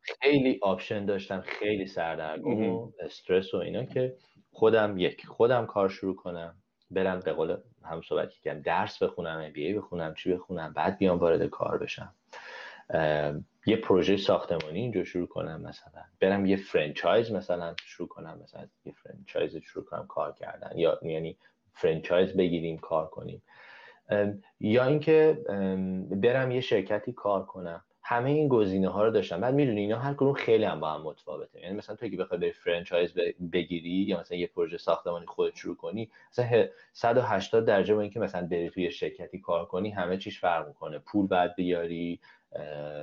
[SPEAKER 3] خیلی option داشتم. خیلی سردرگم و استرس و اینا که خودم یک خودم کار شروع کنم. برم به قول هم صحبت کردم درس بخونم MBA بخونم چی بخونم بعد بیام وارد کار بشم. یه پروژه ساختمانی اینجا شروع کنم مثلا. برم یه franchise مثلا شروع کنم مثلا یه franchise شروع کنم کار کردن. یا یعنی franchise بگیریم کار کنیم. یا اینکه برم یه شرکتی کار کنم. همه این گزینه ها رو داشتم بعد می‌دونی اینا هر کدوم خیلی هم با هم متفاوته. یعنی مثلا تو اگه بخوای بری فرانچایز بگیری یا مثلا یه پروژه ساختمانی خودت شروع کنی مثلا 180 درجه با اینکه مثلا بری توی شرکتی کار کنی همه چیش فرق می‌کنه. پول بعد بیاری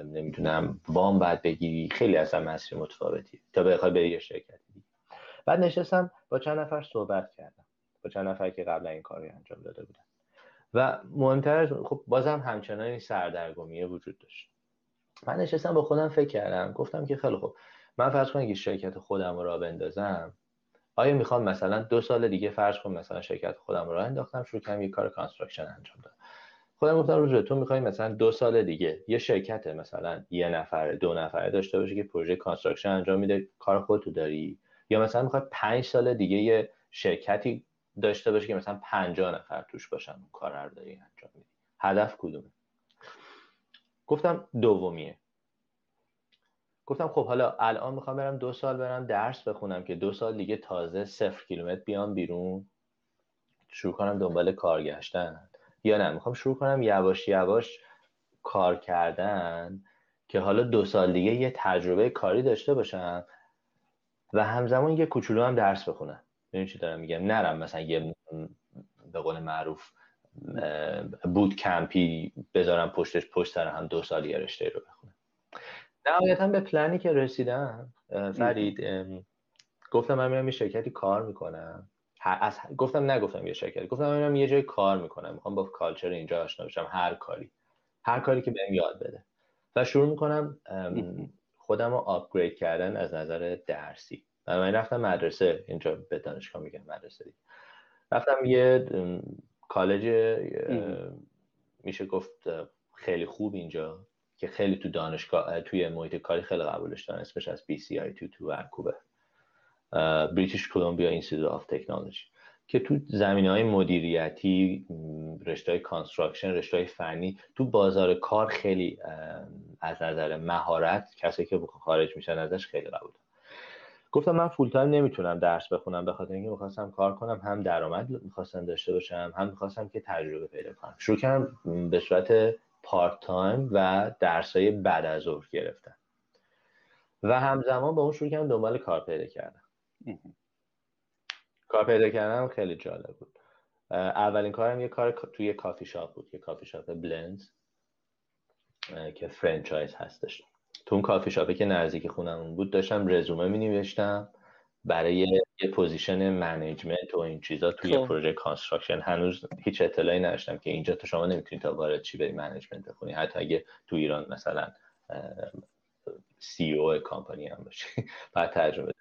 [SPEAKER 3] نمی‌دونم وام بعد بگیری. خیلی اصلا مسیر متفاوتی تا بخوای بری یه شرکتی بعد نشستم با چند نفر صحبت کردم. با چند نفر که قبلا این کاری انجام داده بودن. و مهمتر خب بازم همچنان این سردرگمیه وجود داشت. من نشستم با خودم فکر کردم. گفتم که خیلی خوب. من فرض کنم که شرکت خودم را بندازم آیا می‌خوام مثلا دو سال دیگه فرض کنم مثلا شرکت خودم رو انداختم شروع کنم یه کار construction انجام دادم. خودم گفتم روزبه تو می‌خوای مثلا دو سال دیگه یه شرکت مثلا یه نفره دو نفره داشته باشی که پروژه construction انجام میده کار خودتو داری؟ یا مثلا می‌خوای پنج سال دیگه یه شرکتی داشته باشه که مثلا 50 نفر توش باشن اون کار رو داری انجام میدی؟ هدف کدومه؟ گفتم دومیه. گفتم خب حالا الان می‌خوام برم دو سال برم درس بخونم که دو سال دیگه تازه صفر کیلومتر بیام بیرون. شروع کنم دنبال کار گشتن یا نه می‌خوام شروع کنم یواش یواش کار کردن که حالا دو سال دیگه یه تجربه کاری داشته باشم و همزمان یه کوچولو هم درس بخونم. ببین چی دارم میگم؟ نرم مثلا یه به قول معروف بود کمپی بذارم پشتش پشت سر هم دو سال یه رشته رو بخونم. نهایتا به پلنی که رسیدم فرید گفتم من میرم یه شرکتی کار می‌کنم. از گفتم نگفتم یه شرکتی. گفتم من میرم یه جای کار می‌کنم. می‌خوام با کالچر اینجا آشنا بشم. هر کاری. هر کاری که بهم یاد بده. و شروع می‌کنم خودم رو upgrade کردن از نظر درسی. من رفتم مدرسه. اینجا به دانشگاه میگم مدرسه رفتم یه کالج میشه گفت خیلی خوب اینجا که خیلی تو دانشگاه توی محیط کاری خیلی قبولش دارن. اسمش هست BCIT تو ونکوور. British Columbia Institute of Technology که تو زمینه های مدیریتی رشته های construction رشته های فنی تو بازار کار خیلی از نظر مهارت کسی که خارج میشن ازش خیلی قبول گفتم من full time نمی‌تونم درس بخونم به خاطر اینکه می‌خواستم کار کنم هم درآمد می‌خواستم داشته باشم هم می‌خواستم که تجربه پیدا کنم. شروع کردم به صورت part time و های بعد از ظهر گرفتم و همزمان با اون شروع کردم دنبال کار پیدا کردم. کار پیدا کردم خیلی جالب بود. اولین کارم یه کار توی کافی شاپ بود یه کافی شاپ Blenz که franchise هستش. تو اون کافی شاپه که نزدیک خونمون بود داشتم رزومه می نوشتم برای یه position management و این چیزا توی خب. پروژه construction. هنوز هیچ اطلاعی نداشتم که اینجا تو شما نمی‌تونی تا وارد چی بری management بخونی. حتی اگه تو ایران مثلا CEO company هم باشی [laughs] بعد تجربه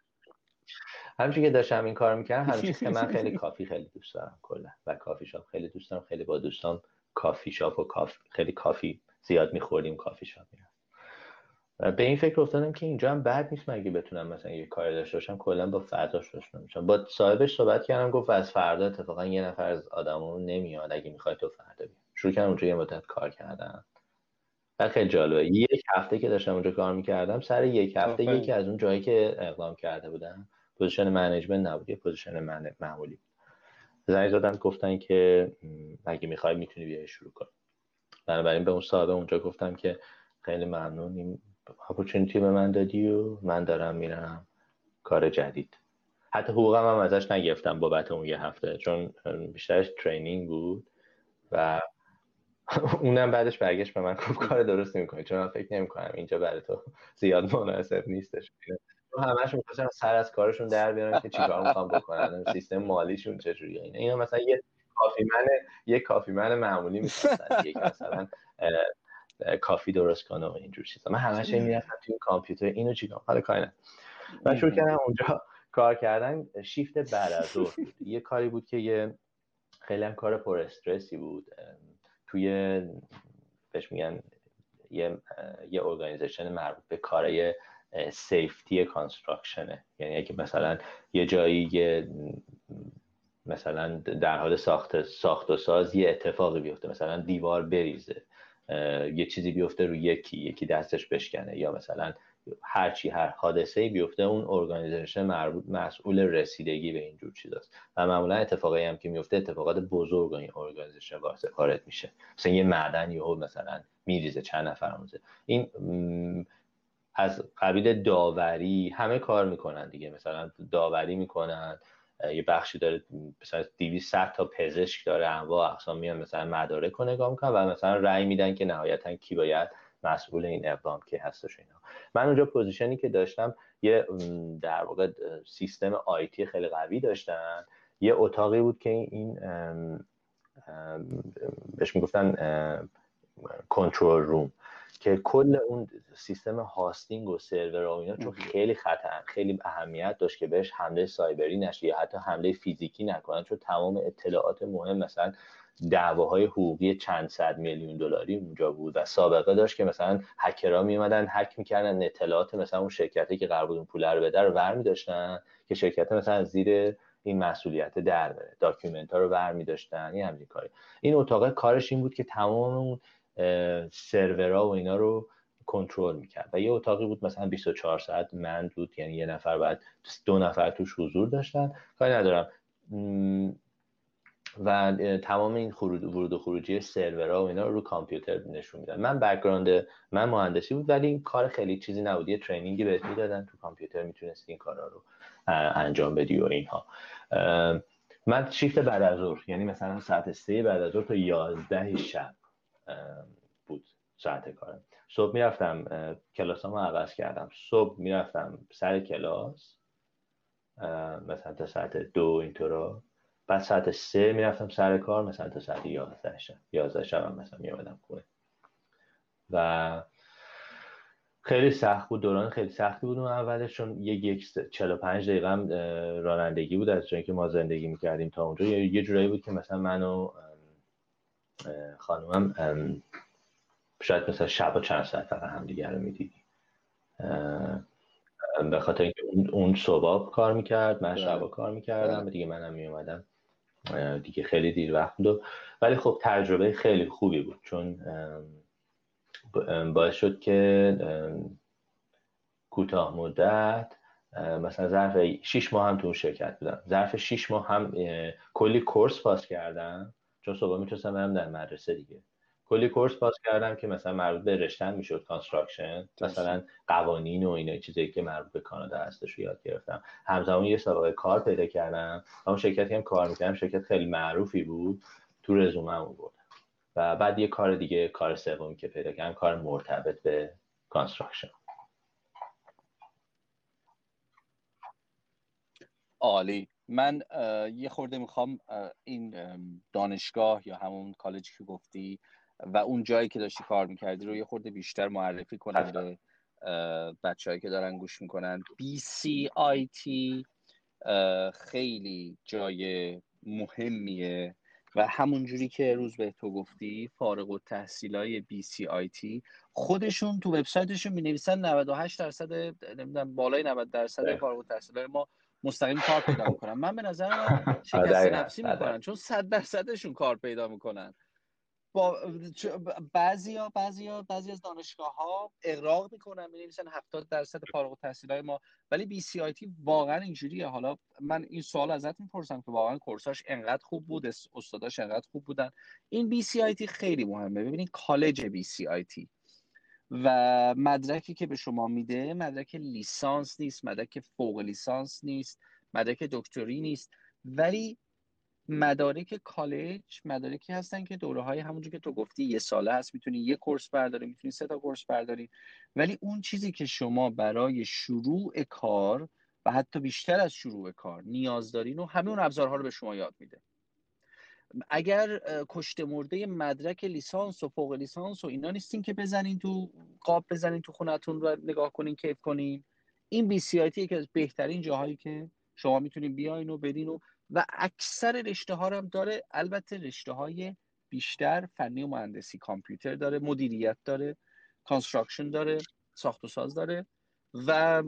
[SPEAKER 3] همچنین که داشتم این کار می‌کردم همچنین که من خیلی coffee خیلی دوست دارم کلا. و کافی شاپ خیلی دوست دارم. خیلی با دوستان کافی شاپ و coffee خیلی coffee زیاد میخوردیم کافی شاپ میرم به این فکر افتادم که اینجا هم بد نیست مگه بتونم مثلا یه کار داشته باشم کلا با افرادش آشنا میشم. با صاحبش صحبت کردم گفت از فردا اتفاقا یه نفر از آدمام نمیاد اگه می‌خوای تو فردا بیا. شروع کردم اونجا یه مدت کار کردم و خیلی جالبه. یک هفته که داشتم اونجا کار می‌کردم سر یک هفته یکی از اون جایی که اقدام کرده بودم position management نبود یه position من معمولی زنگ زدن گفتن که اگه می‌خوای می‌تونی بیای شروع کن. بنابراین به اون صاحب اونجا گفتم که خیلی ممنون opportunity به من دادی و من دارم میرم کار جدید. حتی حقوقم هم ازش نگرفتم بابت اون یه هفته چون بیشترش training بود و اونم بعدش برگشت به من گفت کار درستی می‌کنی چون من فکر نمی‌کنم اینجا برای تو زیاد مناسب نیستش. همش می‌خواستن سر از کارشون در بیارن که چیکار می‌خوام بکنن سیستم مالیشون چجوریه اینا اینا مثلا یه کافی من یه کافی من معمولی می‌خواستن یک مثلا کافی درست کنه و اینجور چیزا. من همش می‌رفتم توی کامپیوتر اینو چیکار حالا کاری و شروع کردم اونجا [laughs] کار کردن شیفت بعد از ظهر یه کاری بود که یه خیلی هم کار پر استرسی بود. توی بهش میگن یه یه organization مربوط به کارهای safety construction ه یعنی اگه مثلا یه جایی یه مثلا در حال ساخت ساخت و ساز یه اتفاقی بیفته. مثلا دیوار بریزه. یه چیزی بیفته رو یکی یکی دستش بشکنه یا مثلا هرچی هر حادثه بیفته اون organization مربوط مسئول رسیدگی به اینجور چیزاست. و معمولا اتفاقایی هم که میفته اتفاقات بزرگ این organization وارد میشه. مثلا یه معدن یهو مثلا میریزه چند نفر آموزه این از قبیل داوری همه کار می‌کنن دیگه. مثلا داوری می‌کنن یه بخشی داره مثلا 200 تا پزشک داره انواع اقسام میان مثلا مدارک رو نگاه می‌کنن و مثلا رأی میدن که نهایتا کی باید مسئول این اقدام که هستش اینا. من اونجا position ی که داشتم یه در واقع سیستم IT خیلی قوی داشتن. یه اتاقی بود که این بهش می‌گفتن کنترل روم. که کل اون سیستم هاستینگ و سرور و اینا چون خیلی خطر خیلی اهمیت داشت که بهش حمله سایبری نشه یا حتی حمله فیزیکی نکنن چون تمام اطلاعات مهم مثلا دعواهای حقوقی چند صد میلیون دلاری اونجا بود و سابقه داشت که مثلا هکرها می اومدن هک می‌کردن اطلاعات مثلا اون شرکتی که قرار بود اون پول رو بده رو ور داشتن که شرکت مثلا زیر این مسئولیت در بره. document ها رو ور می داشتن این همین کاری. این اتاق کارش این بود که تمام اون سرورها و اینا رو کنترل می‌کرد. و یه اتاقی بود مثلا 24 ساعت من بود یعنی یه نفر بعد دو نفر توش حضور داشتن. کاری ندارم. و تمام این ورود و خروجی سرورها و اینا رو رو کامپیوتر نشون میدن من background من مهندسی بود ولی این کار خیلی چیزی نبود. یه training ی بهت می‌دادن تو کامپیوتر می‌تونستی این کارا رو انجام بدی و اینها. من شیفت بعد از ظهر یعنی مثلا ساعت سه بعد از ظهر تا یازده شب بود ساعت کارم صبح می‌رفتم کلاسامو عوض کردم. صبح می‌رفتم سر کلاس مثلا تا ساعت دو اینطورا بعد ساعت سه می‌رفتم سر کار مثلا تا ساعت یازده شب یازده شب هم مثلا میامدم خونه. و خیلی سخت بود دوران خیلی سختی بود اون اولش چون یک یک 45 دقیقه هم رانندگی بود از جایی که ما زندگی می‌کردیم تا اونجا. یه جورایی بود که مثلا منو خانومم شاید مثلا شب چند ساعت فقط هم دیگر رو می‌دیدیم. به خاطر اینکه اون صبح کار می‌کرد من شبا بله. کار می‌کردم بله. دیگه منم میومدم دیگه خیلی دیر وقت بود. ولی خب تجربه خیلی خوبی بود چون باعث شد که کوتاه مدت مثلا ظرف 6 ماه هم تو اون شرکت بودم. ظرف 6 ماه هم کلی course پاس کردم. چون صبح می‌تونستم برم در مدرسه دیگه. کلی course پاس کردم که مثلا مربوط به رشتم می‌شد construction مثلا قوانین و اینا چیزایی که مربوط به کانادا هستش رو یاد گرفتم. همزمان یه سابقه کار پیدا کردم. اون شرکتی هم کار می‌کردم. شرکت خیلی معروفی بود. تو رزومم بود و بعد یه کار دیگه کار سومی که پیدا کردم کار مرتبط به construction
[SPEAKER 2] عالی. من یه خورده می‌خوام این دانشگاه یا همون کالجی که گفتی و اون جایی که داشتی کار می‌کردی رو یه خورده بیشتر معرفی کنم به بچههایی که دارن گوش می‌کنن. BCIT خیلی جای مهمیه و همون جوری که روز به تو گفتی فارغ و تحصیل های BCIT خودشون تو وبسایتشون می نویسن 98 درصد نمی‌دونم بالای 90 درصد فارغ و تحصیل های ما مستقیم کار پیدا [laughs] می‌کنن. من به نظر من [laughs] شکست نفسی می‌کنن چون 100 درصدشون کار پیدا می‌کنن. با بعضی ها بعضی ها بعضی از دانشگاه ها اقراق می‌کنن می نویسن 70 درصد فارغ التحصیل های ما. ولی BCIT واقعا اینجوریه. حالا من این سوال ازت می‌پرسم که واقعا course اش انقدر خوب بود استاداش انقدر خوب بودن. این BCIT خیلی مهمه. ببینید کالج BCIT. و مدرکی که به شما میده مدرک لیسانس نیست مدرک فوق لیسانس نیست مدرک دکتری نیست. ولی مدارک کالج مدارکی هستن که دوره های همونجور که تو گفتی یه ساله هست می‌تونی یه course برداری می‌تونی سه تا course برداری. ولی اون چیزی که شما برای شروع کار و حتی بیشتر از شروع کار نیاز دارین و همه اون ابزارها رو به شما یاد میده. اگر کشته مرده مدرک لیسانس و فوق لیسانس و اینا نیستین که بزنین تو قاب بزنین تو خونتون و نگاه کنین کیف کنین. این بی سی تی یکی از بهترین جاهایی که شما می‌تونین بیاین و بدین و و اکثر رشته ها هم داره. البته رشته های بیشتر فنی و مهندسی کامپیوتر داره مدیریت داره construction داره ساخت و ساز داره. و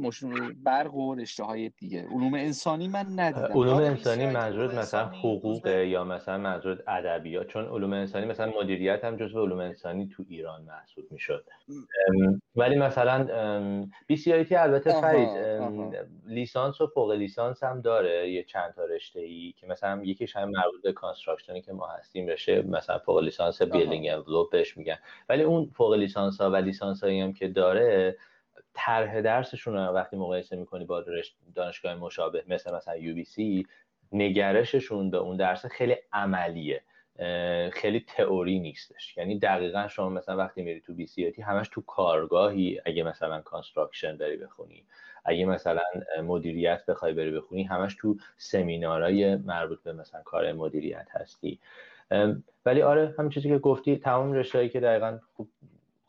[SPEAKER 2] برق و رشته های دیگه. علوم انسانی من ندیدم.
[SPEAKER 3] علوم انسانی منظور مثلا حقوق یا مثلا منظور ادبیات چون علوم انسانی مثلا مدیریت هم جزو علوم انسانی تو ایران محسوب می‌شد. ولی مثلا BCIT البته فرید لیسانس و فوق لیسانس هم داره. یه چند تا رشته ای که مثلا یکیش هم مربوط به construction ی که ما هستیم رشته مثلا فوق لیسانس building envelope بهش میگن. ولی اون فوق لیسانس ها و لیسانس هایی هم که داره طرح درسشون رو وقتی مقایسه می‌کنی با دانشگاه مشابه مثل مثلا UBC نگرششون به اون درس خیلی عملیه. خیلی تئوری نیستش. یعنی دقیقا شما مثلا وقتی میری تو BC همش تو کارگاهی. اگه مثلا construction بری بخونی اگه مثلا مدیریت بخوای بری بخونی همش تو سمینارهای مربوط به مثلا کار مدیریت هستی. ولی آره همین چیزی که گفتی تمام رشتهایی که دقیقا خوب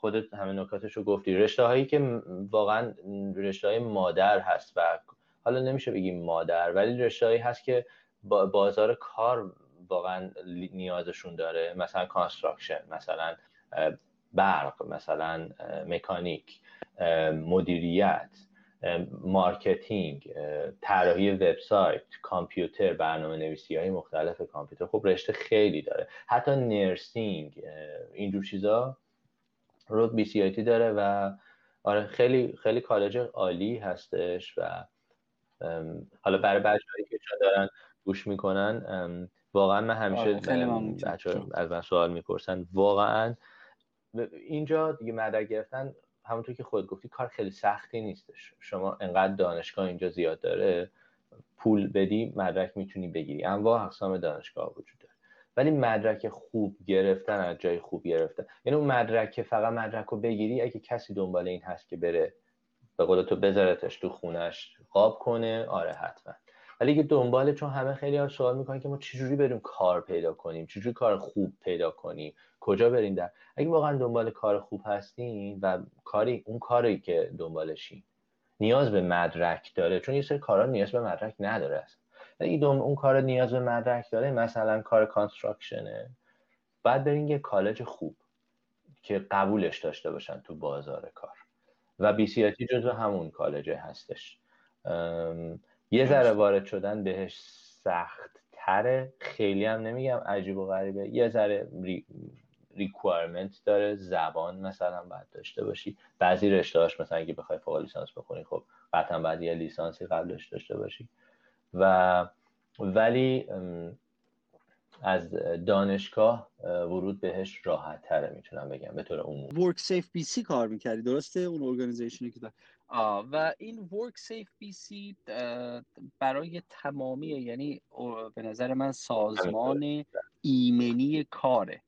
[SPEAKER 3] خودت همه نکاتش رو گفتی. رشته هایی که واقعا رشته های مادر هست و حالا نمیشه بگیم مادر ولی رشته هایی هست که بازار کار واقعا نیازشون داره. مثلا construction مثلا برق مثلا مکانیک مدیریت marketing طراحی وبسایت کامپیوتر برنامه نویسی های مختلف کامپیوتر. خب رشته خیلی داره. حتی nursing اینجور چیزا رو بی سی آی داره و آره خیلی خیلی کالج عالی هستش و حالا برای بچه‌هایی که دارن گوش می‌کنن واقعا من همیشه آره بچه از من سوال می‌پرسن. واقعا اینجا دیگه مدرک گرفتن همونطور که خود گفتی کار خیلی سختی نیستش. شما انقدر دانشگاه اینجا زیاد داره پول بدی مدرک می‌تونی بگیری. انواع اقسام دانشگاه وجود داره ولی مدرک خوب گرفتن از جای خوب گرفتن. یعنی اون مدرک که فقط مدرک رو بگیری اگه کسی دنبال این هست که بره به قول تو بذارتش تو خونش قاب کنه آره حتما. ولی اگه دنباله چون همه خیلی ها سوال می‌کنن که ما چجوری بریم کار پیدا کنیم؟ چجوری کار خوب پیدا کنیم؟ کجا بریم در؟ اگه واقعا دنبال کار خوب هستین و کاری اون کاری که دنبالشین نیاز به مدرک داره چون یه سری کارا نیاز به مدرک نداره است اگه اون کار نیاز به مدرک داره مثلا کار construction ه بعد برین یه کالج خوب که قبولش داشته باشن تو بازار کار. و BC جزو همون کالجه هستش. یه ذره وارد شدن بهش سخت تره خیلی هم نمیگم عجیب و غریبه. یه ذره re... requirement داره. زبان مثلا باید داشته باشی. بعضی رشتهاش مثلا اگه بخوای فوق لیسانس بخونی خب قطعا باید یه لیسانسی قبلش داشته باشی. و ولی از دانشگاه ورود بهش راحت تره می‌تونم بگم به طور عمومی.
[SPEAKER 2] WorkSafe BC کار می‌کردی درسته؟ اون organization ی که دار و این WorkSafe BC برای تمامی یعنی به نظر من سازمان ایمنی کاره.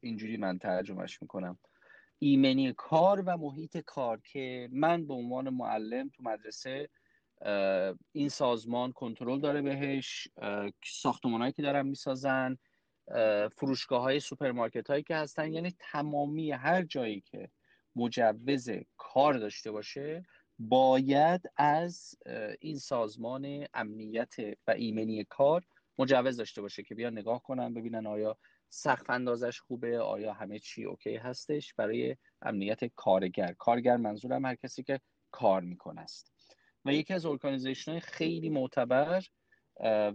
[SPEAKER 2] اینجوری من ترجمهش می‌کنم. ایمنی کار و محیط کار که من به عنوان معلم تو مدرسه این سازمان کنترل داره بهش ساختمانهایی که دارن می‌سازن فروشگاه های سوپرمارکت هایی که هستن. یعنی تمامی هر جایی که مجوز کار داشته باشه باید از این سازمان امنیت و ایمنی کار مجوز داشته باشه که بیا نگاه کنن ببینن آیا سقف اندازش خوبه آیا همه چی OK هستش برای امنیت کارگر. کارگر منظورم هر کسی که کار می‌کنه است. و یکی از organization های خیلی معتبر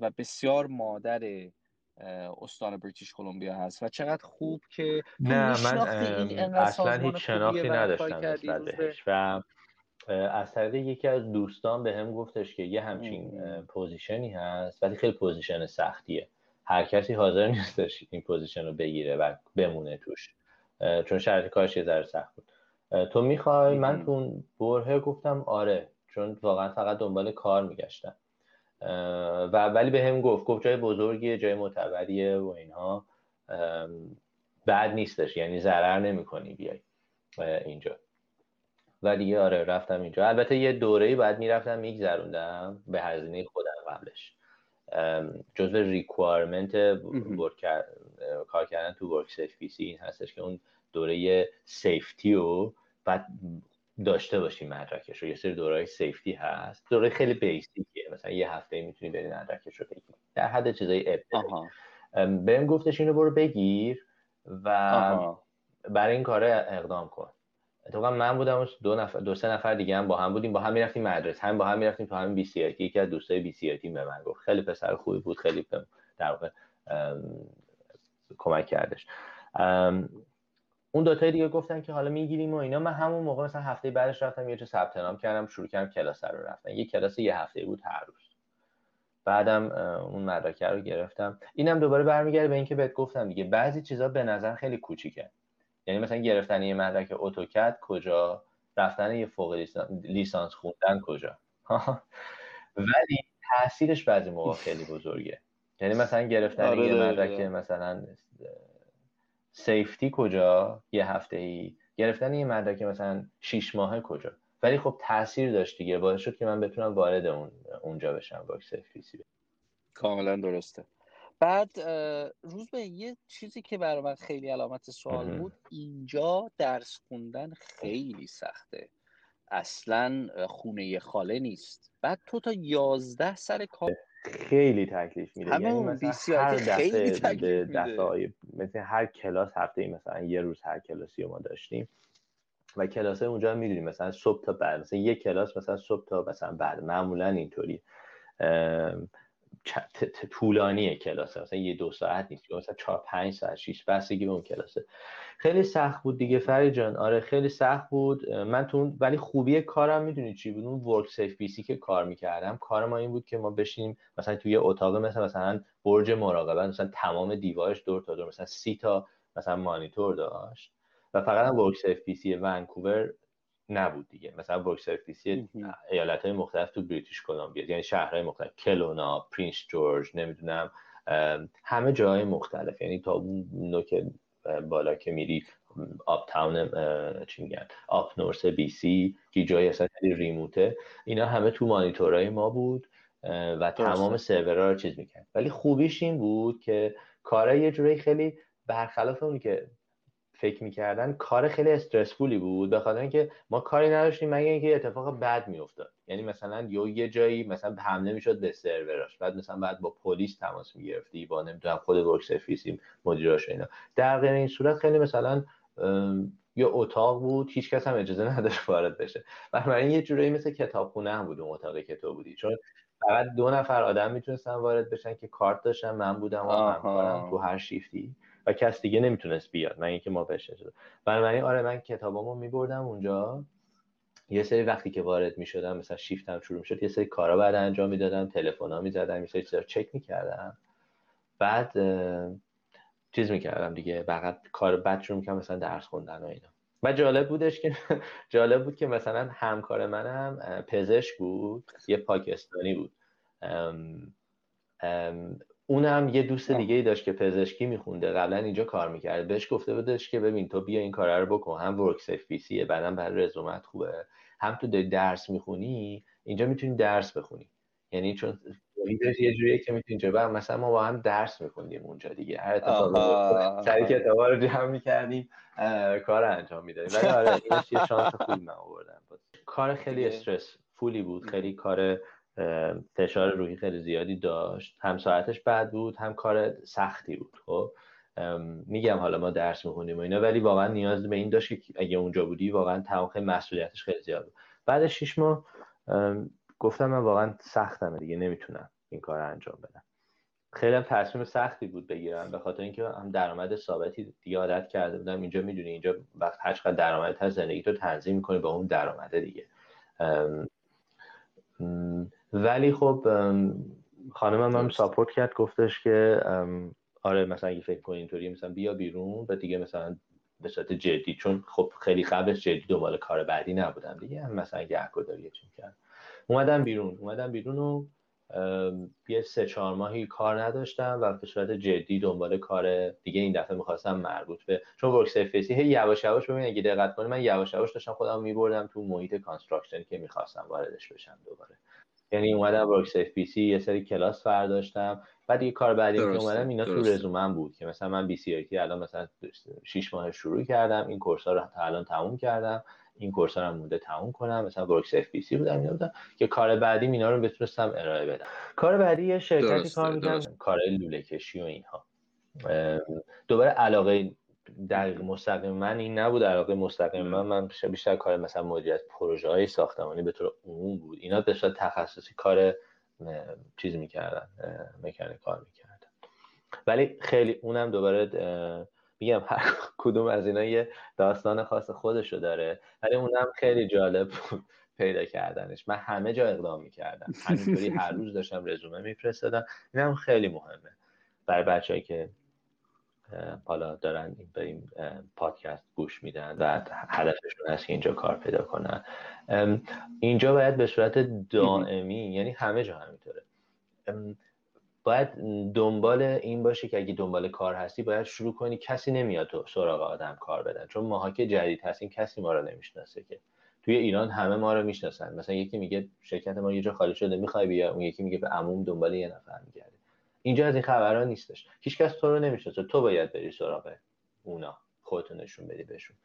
[SPEAKER 2] و بسیار مادر استان بریتیش کلمبیا هست. و چقدر خوب که
[SPEAKER 3] نه من اصلا هیچ شناختی نداشتم و از طریق یکی از دوستان بهم گفتش که یه همچین position ی هست ولی خیلی position سختیه. هر کسی حاضر نیستش این position رو بگیره و بمونه توش. چون شرط کارش یه ذره سخت بود. تو می‌خوای؟ من تو برهه گفتم آره چون واقعا فقط دنبال کار میگشتم و ولی بهم گفت گفت جای بزرگیه جای معتبریه و اینها. بعد نیستش یعنی ضرر نمی‌کنی بیای اینجا. و دیگه آره رفتم اینجا. البته یه دوره‌ای باید می‌رفتم میگذروندم به هزینه خودم قبلش. جزو requirement کار کردن تو WorkSafe BC این هستش که اون دوره safety رو باید داشته باشی مدرکش رو. یه سری دورای safety هست. دوره خیلی basic یه مثلا یه هفته می‌تونی بری مدرکش رو بگیری. در حد چیزای ابتدایی. بهم گفتش اینو برو بگیر و برای این کار اقدام کن. اتفاقا من بودم دو نفر دو سه نفر دیگه هم با هم بودیم. با هم می‌رفتیم مدرسه. هم با هم می‌رفتیم تو همین بی سی یکی از دوستای بی سی به من گفت. خیلی پسر خوبی بود. خیلی در واقع کمک کردش. اون دوتای دیگه گفتن که حالا می‌گیریم و اینا. من همون موقع مثلا هفته بعدش رفتم یه جا ثبت نام کردم شروع کردم کلاس رو رفتن. یه کلاس یه هفته بود هر روز. بعدم اون مدرکه رو گرفتم. اینم دوباره برمیگرده به اینکه بهت گفتم دیگه بعضی چیزا به نظر خیلی کوچیکه. یعنی مثلا گرفتن یه مدرک اتوکد کجا؟ رفتن یه فوق لیسانس خوندن کجا؟ [laughs] ولی تاثیرش بعضی موقع خیلی بزرگه. یعنی مثلا گرفتن آره، یه مدرک مثلا سیفتی کجا یه هفته ای گرفتن یه مدرک مثلا شیش ماهه کجا؟ ولی خب تاثیر داشت دیگه. باعث شد که من بتونم وارد اون اونجا بشم باکس سیفتی
[SPEAKER 2] کاملا درسته. بعد روز به یه چیزی که برای من خیلی علامت سوال بود اینجا درس خوندن خیلی سخته. اصلا خونه خاله نیست. بعد تو تا یازده سر کار
[SPEAKER 3] خیلی تکلیف میده.
[SPEAKER 2] همه یعنی مثلا هر خیلی تکلیف
[SPEAKER 3] دفعه مثل هر کلاس هفته ای مثلا یه روز هر کلاسی رو ما داشتیم و کلاس اونجا می‌دونیم مثلا صبح تا بعد مثلا یه کلاس مثلا صبح تا مثلا بعد. معمولا اینطوری. طولانی کلاسه. مثلا یه دو ساعت نیست. مثلا چهار پنج ساعت شیش بستگی به اون کلاسه. خیلی سخت بود دیگه فرید جان. آره خیلی سخت بود. من تو ولی خوبی کارم می‌دونی چی بود؟ اون ورک سیف بیسی که کار می‌کردم کار ما این بود که ما بشینیم مثلا توی اتاق مثلا مثلا برج مراقبت مثلا تمام دیوارش دور تا دور مثلا سی تا مثلا مانیتور داشت. و فقط هم ورک سیف بیسی ونکوور نبود دیگه. مثلا ورک سرفیسی ایالت های مختلف تو بریتیش کلمبیا یعنی شهرهای مختلف کلونا پرینس جورج نمی‌دونم همه جای مختلف. یعنی تا اون نوک بالا که میری up town چی میگن up north BC که جای اصلا remote ه اینا همه تو مانیتورهای ما بود و تمام سرورها رو چیز می‌کرد. ولی خوبیش این بود که کارا یه جوری خیلی برخلاف اونی که فکر می‌کردن کار خیلی stressful ی بود به خاطر اینکه ما کاری نداشتیم مگه اینکه اتفاق بد میافتاد. یعنی مثلا یه یه جایی مثلا حمله می‌شد به سروراش بعد مثلا بعد با پلیس تماس می‌گرفتی با نمی‌دونم خود WorkSafe BC مدیراش اینا. در غیر این صورت خیلی مثلا یه اتاق بود هیچ کس هم اجازه نداشت وارد بشه. بنابراین یه جورایی مثل کتابخونه هم بود اون اتاقی که تو بودی. چون فقط دو نفر آدم می‌تونستن وارد بشن که کارت داشتن من بودم و همکارم تو هر شیفتی. و کس دیگه نمی‌تونست بیاد من اینکه ما بهش شده بنابراین آره من کتابامو میبردم اونجا. یه سری وقتی که وارد می‌شدم مثلا شیفتم شروع می‌شد یه سری کارا بعد انجام می‌دادم تلفنا می‌زدم یه سری چیزا چک می‌کردم. بعد چیز می‌کردم دیگه فقط کار بعد شروع می‌کردم مثلا درس خوندن و اینا. و جالب بودش که [laughs] جالب بود که مثلا همکار منم پزشک بود یه پاکستانی بود. اونم یه دوست دیگه ای داشت که پزشکی میخونده. قبلا اینجا کار می‌کرد. بهش گفته بودش که ببین تو بیا این کار رو بکن. هم ورک سیه بعدم برای رزومت خوبه. هم تو درس می‌خونی اینجا می‌تونی درس بخونی. یعنی چون یه جوریه که می‌تونی اینجا مثلا ما با هم درس میخوندیم اونجا دیگه. هر اتفاقی سری کتابا رو جمع می‌کردیم کار انجام می‌دادیم. ولی آره اینش یه شانس خوبی من آوردم. کار خیلی استرس فولی بود. خیلی کار فشار روحی خیلی زیادی داشت. هم ساعتش بد بود هم کار سختی بود خب؟ میگم حالا ما درس می‌خونیم و اینا ولی واقعا نیاز به این داشت که اگه اونجا بودی واقعا تمام مسئولیتش خیلی زیاد بود. بعد شیش ماه گفتم من واقعا سختمه دیگه نمی‌تونم این کار رو انجام بدم. خیلی هم تصمیم سختی بود بگیرم به خاطر اینکه هم درآمد ثابتی دیگه عادت کرده بودم. اینجا می‌دونی اینجا وقت هر چقدر درآمد هست زندگی تو تنظیم می‌کنی به اون درآمده دیگه. ولی خب خانمم هم ساپورت کرد گفتش که آره مثلا اگه فکر کنی اینطوری مثلا بیا بیرون و دیگه مثلا به صورت جدی چون خب خیلی قبلش جدی دنبال کار بعدی نبودم دیگه هم مثلا گهگداری چون کرد. اومدم بیرون اومدم بیرون و یه سه چهار ماهی کار نداشتم و به صورت جدی دنبال کار دیگه این دفعه می‌خواستم مربوط به چون WorkSafeBC هی یواش یواش ببین اگه دقت کنی من یواش یواش داشتم خودم میبردم تو محیط construction که می‌خواستم واردش بشم دوباره. یعنی اومدم WorkSafeBC یه سری کلاس برداشتم. بعد یه کار بعدی که اومدم اینا درست. تو رزومم بود که مثلا من BCIT الان مثلا 6 ماه شروع کردم این course ها رو تا الان تموم کردم این کورس ها رو مونده تموم کنم. مثلا WorkSafeBC بودم اینا بودم که کار بعدی اینا رو بتونستم ارائه بدم. کار بعدی یه شرکتی کار می‌کنم کار لوله کشی و اینها. دوباره علاقه دقیق مستقیم من این نبود علاقه مستقیم من من بیشتر کار مثلا مدیریت پروژه های ساختمانی به طور عموم بود. اینا به صورت تخصصی کار چیز می‌کردن مکانیک کار می‌کردن. ولی خیلی اونم دوباره میگم هر کدوم از اینا یه داستان خاص خودشو داره. ولی اونم خیلی جالب بود پیدا کردنش. من همه جا اقدام می‌کردم. همینطوری هر [laughs] روز داشتم رزومه میفرستادم. اینم خیلی مهمه. برای بچه‌ای که حالا دارن به این پادکست گوش میدن و هدفشون هست که اینجا کار پیدا کنن. اینجا باید به صورت دائمی یعنی همه جا همینطوره. باید دنبال این باشه که اگه دنبال کار هستی باید شروع کنی کسی نمیاد تو سراغ آدم کار بدن. چون ماها که جدید هستیم کسی ما رو نمی‌شناسه که. توی ایران همه ما رو می‌شناسن. مثلا یکی میگه شرکت ما یه جا خالی شده می‌خوای بیا. اون یکی میگه به عموم دنبال یه نفر میگرده اینجا از این خبرها نیستش. هیچکس تو رو نمی‌شناسه. تو باید بری سراغ اونا. خودتو نشون بدی بهشون.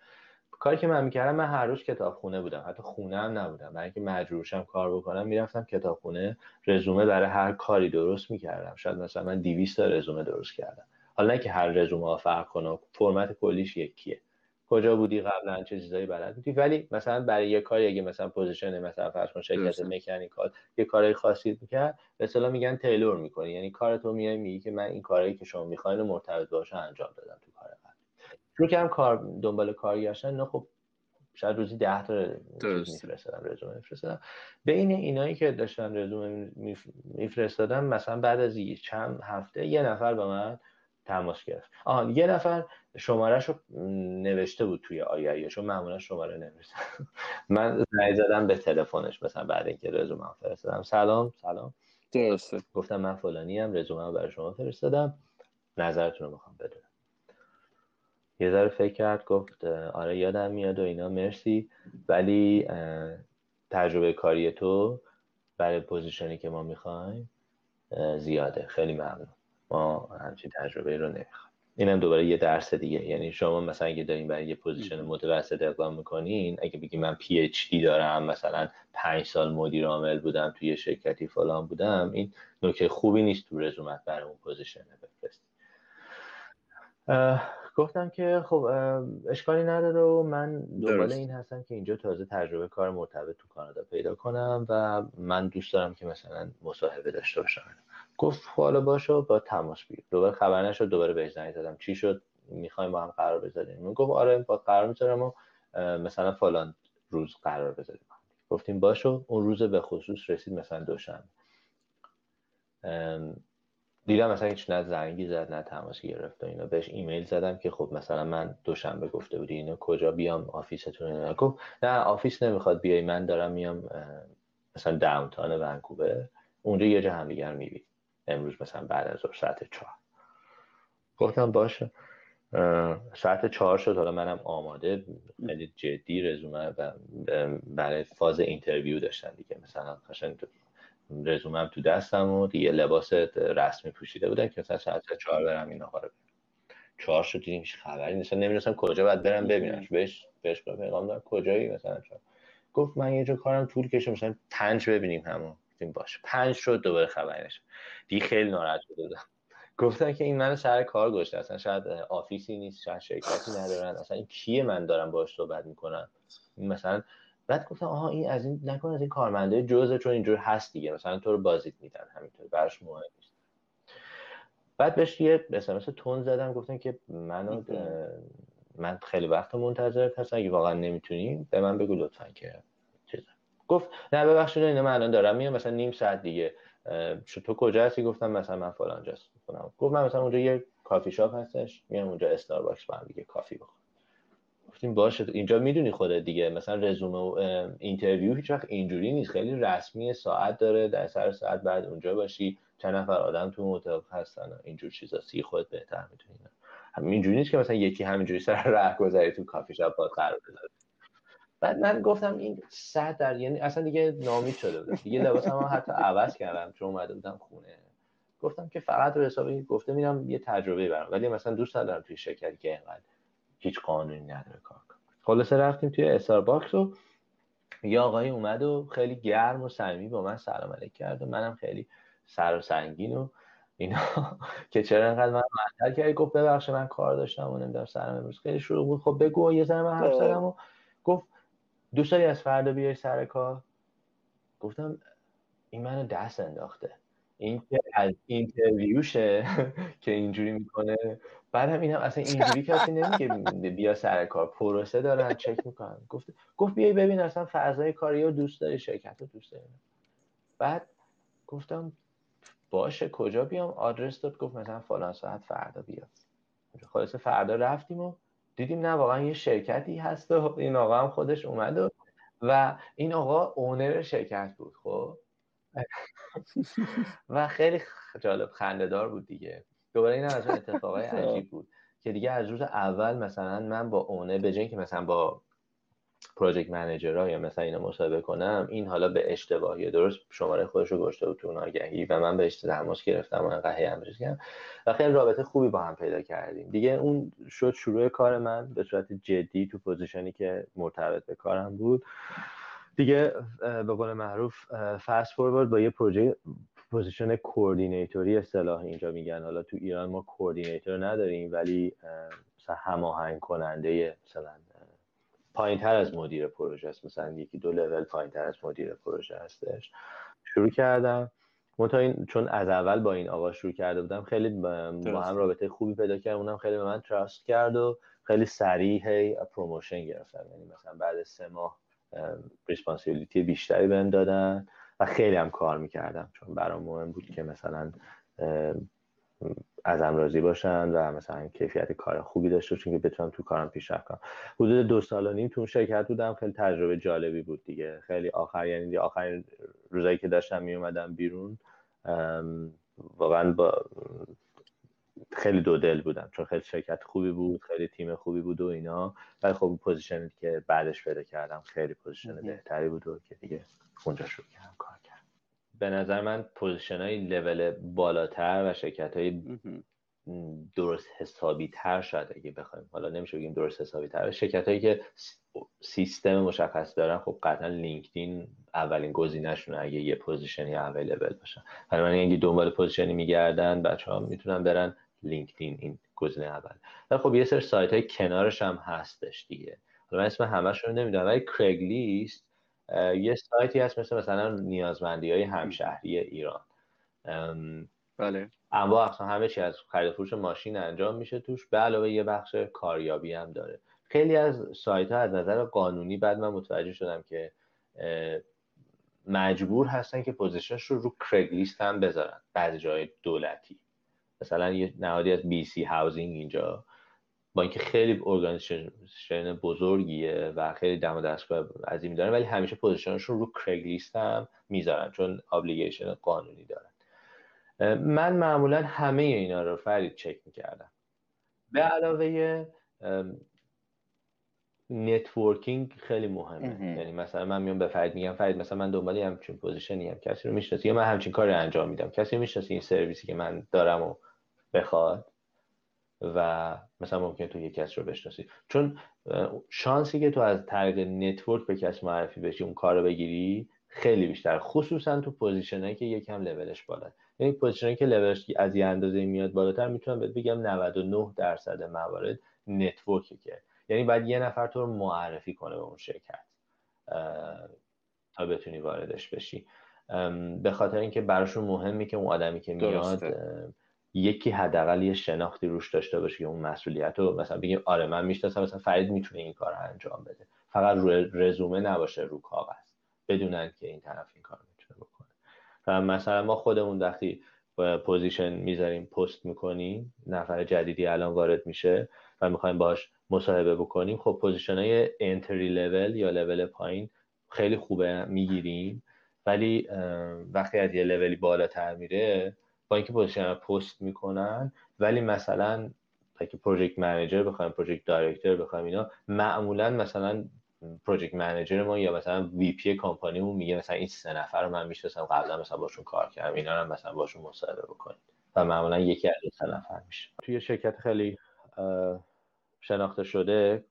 [SPEAKER 3] کاری که من می‌کردم من هر روز کتابخونه بودم. حتی خونه هم نبودم. برای اینکه مجبورشم کار بکنم می‌رفتم کتابخونه. رزومه برای هر کاری درست می‌کردم. شاید مثلا من 200 تا رزومه درست کردم. حالا نه که هر رزومه فرق کنه. فرمت کلیش یکیه. کجا بودی قبلا؟ چه چیزایی بلد بودی؟ ولی مثلا برای یه کاری اگه مثلا position مثلا فرض کن شرکت mechanical یه کارای خاصی می‌کرد به اصطلاح میگن tailor می‌کنی. یعنی کارتو میای میگی که من این کاری که شما می‌خواین مرتبط باشه انجام دادم تو کار قبل. رو که هم کار دنبال کار گشتن نه خب شاید روزی ده تا میفرستادم رزومه میفرستادم. بین اینایی که داشتن رزومه میفرستادم مثلا بعد از چند هفته یه نفر به من تماس گرفت. آها یه نفر شمارهش رو نوشته بود توی آیه چون معمولا شماره نوشته [laughs] من زنگ زدم به تلفنش مثلا بعد اینکه رزومه فرستادم. سلام سلام.
[SPEAKER 2] درسته.
[SPEAKER 3] گفتم من فلانی هم رزومه برای شما فرستادم. نظرتون رو می‌خوام بدونم. یه ذره فکر کرد گفت آره یادم میاد و اینا مرسی. ولی تجربه کاری تو برای position ی که ما می‌خوایم زیاده. خیلی ممنون. ما همچین تجربه رو نمی‌خوایم. اینم دوباره یه درس دیگه. یعنی شما مثلا اگه دارین برای یه position متوسط اقدام می‌کنین اگه بگی من PhD دارم مثلا پنج سال مدیر عامل بودم توی شرکتی فلان بودم این نکته خوبی نیست تو رزومت برای اون پوزیشن بفرستی. گفتم که خب اشکالی نداره و من دنبال این هستم که اینجا تازه تجربه کار مرتبط تو کانادا پیدا کنم و من دوست دارم که مثلا مصاحبه داشته باشم. گفت حالا باشو با تماس بگیر. دوباره خبر نشد دوباره بهش زنگ زدم. چی شد؟ می‌خوایم با هم قرار بذاریم. من گفت آره با قرار می‌ذارم و مثلا فلان روز قرار بذاریم. گفتیم باشه اون روز به خصوص رسید مثلا دوشنبه. دیدم مثلا هیچ نه زنگی زد نه تماسی گرفت و اینا. بهش ایمیل زدم که خب مثلا من دوشنبه گفته بودی اینو کجا بیام؟ office تون اینا گفت نه office نمی‌خواد بیای من دارم میام مثلا downtown ونکوور. اونجا یه جا همدیگر می‌بینیم امروز مثلا بعد از ساعت چهار. گفتم باشه. ساعت چهار شد. حالا منم آماده. خیلی جدی رزومه و برای فاز interview داشتن دیگه. مثلا قشنگ رزومم تو دستم و دیگه لباس رسمی پوشیده بودن که مثلا ساعت چهار برم این آقا رو چهار شد دیدیم هیچ خبری نیست. نمی‌دونستم کجا باید برم ببینمش. بهش بهش پیغام دارم کجایی مثلا چهار؟ گفت من یه جا کارم طول کشه. مثلا پنج ببینیم همون گفتیم باشه پنج شد دوباره خبری نشد دیگه خیلی ناراحت شده بودم. گفتن که این منو سر کار گذاشته. اصلا شاید office ی نیست شاید شرکتی ندارن. اصلا این کیه من دارم باش صحبت می‌کنم؟ مثلا بعد گفتم آها این از این نکن از این کارمنده. جزء چون اینجور هست دیگه. مثلا تو رو بازیت میدن همینطور. براش مهم نیست. بعد بهش یه اسمس تون زدم. گفتم که منو من خیلی وقت منتظرت هستم. اگه واقعا نمی‌تونی به من بگو لطفا که گفت نه ببخشید اینو من الان دارم میام مثلا نیم ساعت دیگه تو کجا هستی؟ گفتم مثلا من فلان جاست. گفت من مثلا اونجا یه coffee shop هستش میام اونجا استارباکس با هم دیگه coffee بخورم. گفتیم باشه اینجا می‌دونی خودت دیگه. مثلا رزومه و interview هیچ وقت اینجوری نیست. خیلی رسمی ساعت داره در سر ساعت بعد اونجا باشی. چند نفر آدم تو اتاق هستن اینجور چیزا. سی خود بهتر می‌تونی اینجوری نیست که مثلا یکی همینجوری سر راه گذری تو coffee shop با قرار بذاره بعد من گفتم این صد در یعنی اصلا دیگه نامید شده بودم. دیگه لباسم هم حتی عوض کردم چون اومده بودم خونه. گفتم که فقط رو حسابی گفته میرم یه تجربه برم. ولی مثلا دوست ندارم توی شرکتی که اینقدر هیچ قانونی نداره کار کنم. خلاصه رفتیم توی استارباکس و یه آقایی اومد و خیلی گرم و صمیمی با من سلام علیک کرد و منم خیلی سر و سنگین و اینا. [laughs] که چرا انقدر من معطل کردی؟ گفت ببخشید من کار داشتم و نمی‌دونم سرم امروز خیلی شروع بود. خب بگو یه ذره من حرف زدم و دوست داری از فردا بیای سر کار؟ گفتم این منو دست انداخته. این که از اینترویوشه [laughs] که اینجوری می‌کنه. بعد هم این هم اصلا اینجوری کسی نمیگه بیا سر کار. پروسه دارن چک می‌کنن گفت گفت بیای ببین اصلا فضای کاری رو دوست داری شرکت رو دوست داری. بعد گفتم باشه کجا بیام؟ آدرس داد گفت مثلا فلان ساعت فردا بیا خلاصه فردا رفتیم و دیدیم نه واقعا یه شرکتی هست و این آقا هم خودش اومد و, و این آقا اونر شرکت بود خب؟ [laughs] و خیلی جالب خندهدار بود دیگه. دوباره این از اون اتفاقای عجیب بود که دیگه از روز اول مثلا من با اونه به که مثلا با پروژکت منیجرها یا مثلا اینو مصاحبه کنم این حالا به اشتباهی درست شماره خودش رو گشته بود تو ناگهی و من بهش تماس گرفتم و انقدر همش کردم. و خیلی رابطه خوبی با هم پیدا کردیم. دیگه اون شد شروع کار من به صورت جدی تو پوزیشنی که مرتبط به کارم بود. دیگه به قول معروف fast forward با یه پروژه position coordinator ی اصطلاح اینجا میگن. حالا تو ایران ما coordinator نداریم ولی مثلا هماهنگ کننده مثلا پایین تر از مدیر پروژه است. مثلا یکی دو لول پایین تر از مدیر پروژه هستش. شروع کردم. این چون از اول با این آقا شروع کرده بودم خیلی با هم رابطه خوبی پیدا کردم. اونم خیلی به من trust کرد و خیلی سریع هی promotion گرفتم. یعنی مثلا بعد سه ماه ریسپانسیبیلیتی بیشتری بهم دادن و خیلی هم کار می‌کردم. چون برام مهم بود که مثلا از راضی باشن و مثلا کیفیت کار خوبی داشته چون که بتونم تو کارم پیشرفت کنم. حدود دو سال و نیم تو شرکت بودم خیلی تجربه جالبی بود دیگه. خیلی آخر یعنی آخرین روزایی که داشتم می اومدم بیرون واقعا با خیلی دو دل بودم چون خیلی شرکت خوبی بود خیلی تیم خوبی بود و اینا. ولی خب position ی که بعدش پیدا کردم خیلی position بهتری بود و که دیگه اونجا شروع کردم کار کردم به نظر من position های level بالاتر و شرکت های درست حسابی تر شاید اگه بخوایم. حالا نمیشه بگیم درست حسابی تر شرکت هایی که سیستم مشخص دارن خب قطعا LinkedIn اولین گزینهشونه اگه یه position ی available باشن حالا من اگه دنبال position ی میگردن بچه ها می‌تونن برن LinkedIn این گزینه اول. ولی خب یه سری سایت های کنارش هم هستش دیگه. حالا من اسم همشون رو نمی‌دونم ولی Craigslist یه سایتی هست مثل مثلا نیازمندی های همشهری ایران.
[SPEAKER 2] بله.
[SPEAKER 3] انواع اقسام همه چی از خرید فروش ماشین انجام میشه توش. به علاوه یه بخش کاریابی هم داره. خیلی از سایت ها از نظر قانونی بعد من متوجه شدم که مجبور هستن که position ش رو رو Craigslist هم بذارن. بعضی جای دولتی. مثلا یه نهادی از BC Housing اینجا. با اینکه خیلی organization بزرگیه و خیلی دم و دستگاه عظیمی دارن ولی همیشه position شون رو Craigslist هم می‌ذارن چون obligation قانونی دارن. من معمولا همه اینا رو فرید چک می‌کردم. به علاوه networking خیلی مهمه. یعنی مثلا من میام به فرید میگم فرید مثلا من دنبال همچین position ی هم کسی رو می‌شناسی؟ یا من همچین کاری انجام میدم. کسی می‌شناسی این سرویسی که من دارم و بخواد؟ و مثلا ممکن تو یک کس رو بشناسی. چون شانسی که تو از طریق network به کس معرفی بشی اون کار رو بگیری خیلی بیشتر. خصوصا تو position ایی که یکم لولش بالا یعنی position ی که لولش از یه اندازه میاد بالاتر می‌تونم بهت بگم 99 درصد موارد network یه که. یعنی باید یه نفر تو رو معرفی کنه به اون شرکت تا بتونی واردش بشی. به خاطر اینکه براشون مهمی که اون آدمی که میاد یکی حداقل یه شناختی روش داشته باشه که اون مسئولیت رو مثلا بگیم آره من می‌شناسم مثلا فرید می‌تونه این کار رو انجام بده. فقط روی رزومه نباشه رو کاغذ. بدونن که این طرف این کار می‌تونه بکنه. و مثلا ما خودمون وقتی position می‌ذاریم پست می‌کنیم نفر جدیدی الان وارد میشه و می‌خوایم باش مصاحبه بکنیم خب position های entry level یا لول پایین خیلی خوبه می‌گیریم. ولی وقتی از یه لولی بالاتر میره با اینکه position post می‌کنن ولی مثلا اگه project manager بخوایم project director بخوایم اینا معمولا مثلا project manager ما یا مثلا VP کمپانیمون میگه مثلا این سه نفر رو من می‌شناسم قبلا مثلا باشون کار کردم اینا هم مثلا باشون مصاحبه بکنید و معمولا یکی از سه نفر میشه. توی شرکت خیلی شناخته شده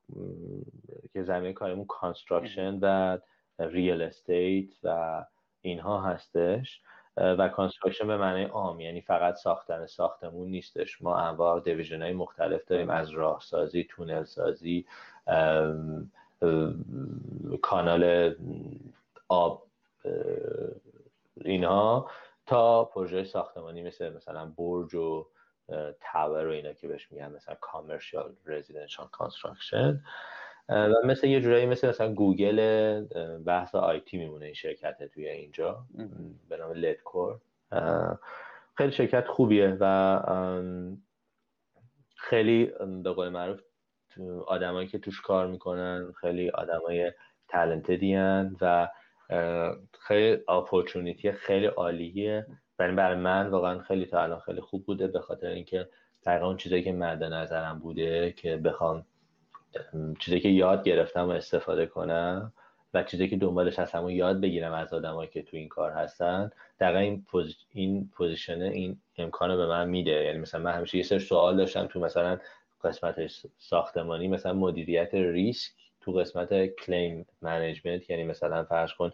[SPEAKER 3] که زمینه کارمون construction و real estate و اینها هستش. و construction به معنی عام یعنی فقط ساختن ساختمون نیستش. ما انواع division های مختلف داریم از راه سازی تونل سازی کانال آب اینها تا پروژه ساختمانی مثل مثلا برج و tower و اینا که بهش میگن مثلا commercial residential construction. و مثل یه جورایی مثل مثلا گوگل بحث IT میمونه این شرکت توی اینجا. به نام Ledcor خیلی شرکت خوبیه و خیلی به قول معروف آدمایی که توش کار می‌کنن خیلی آدمای talented ی و خیلی opportunity خیلی عالیه. برای برای من واقعا خیلی تا الان خیلی خوب بوده به خاطر اینکه دقیقا اون چیزایی که مد نظرم بوده که بخوام چیزی که یاد گرفتم و استفاده کنم و چیزی که دنبالش هستم و یاد بگیرم از آدمایی که تو این کار هستن دقیقا این, پوز... این position این امکانو به من میده. یعنی مثلا من همیشه یه سر سوال داشتم تو مثلا قسمت ساختمانی مثلا مدیریت ریسک تو قسمت claim management. یعنی مثلا فرض کن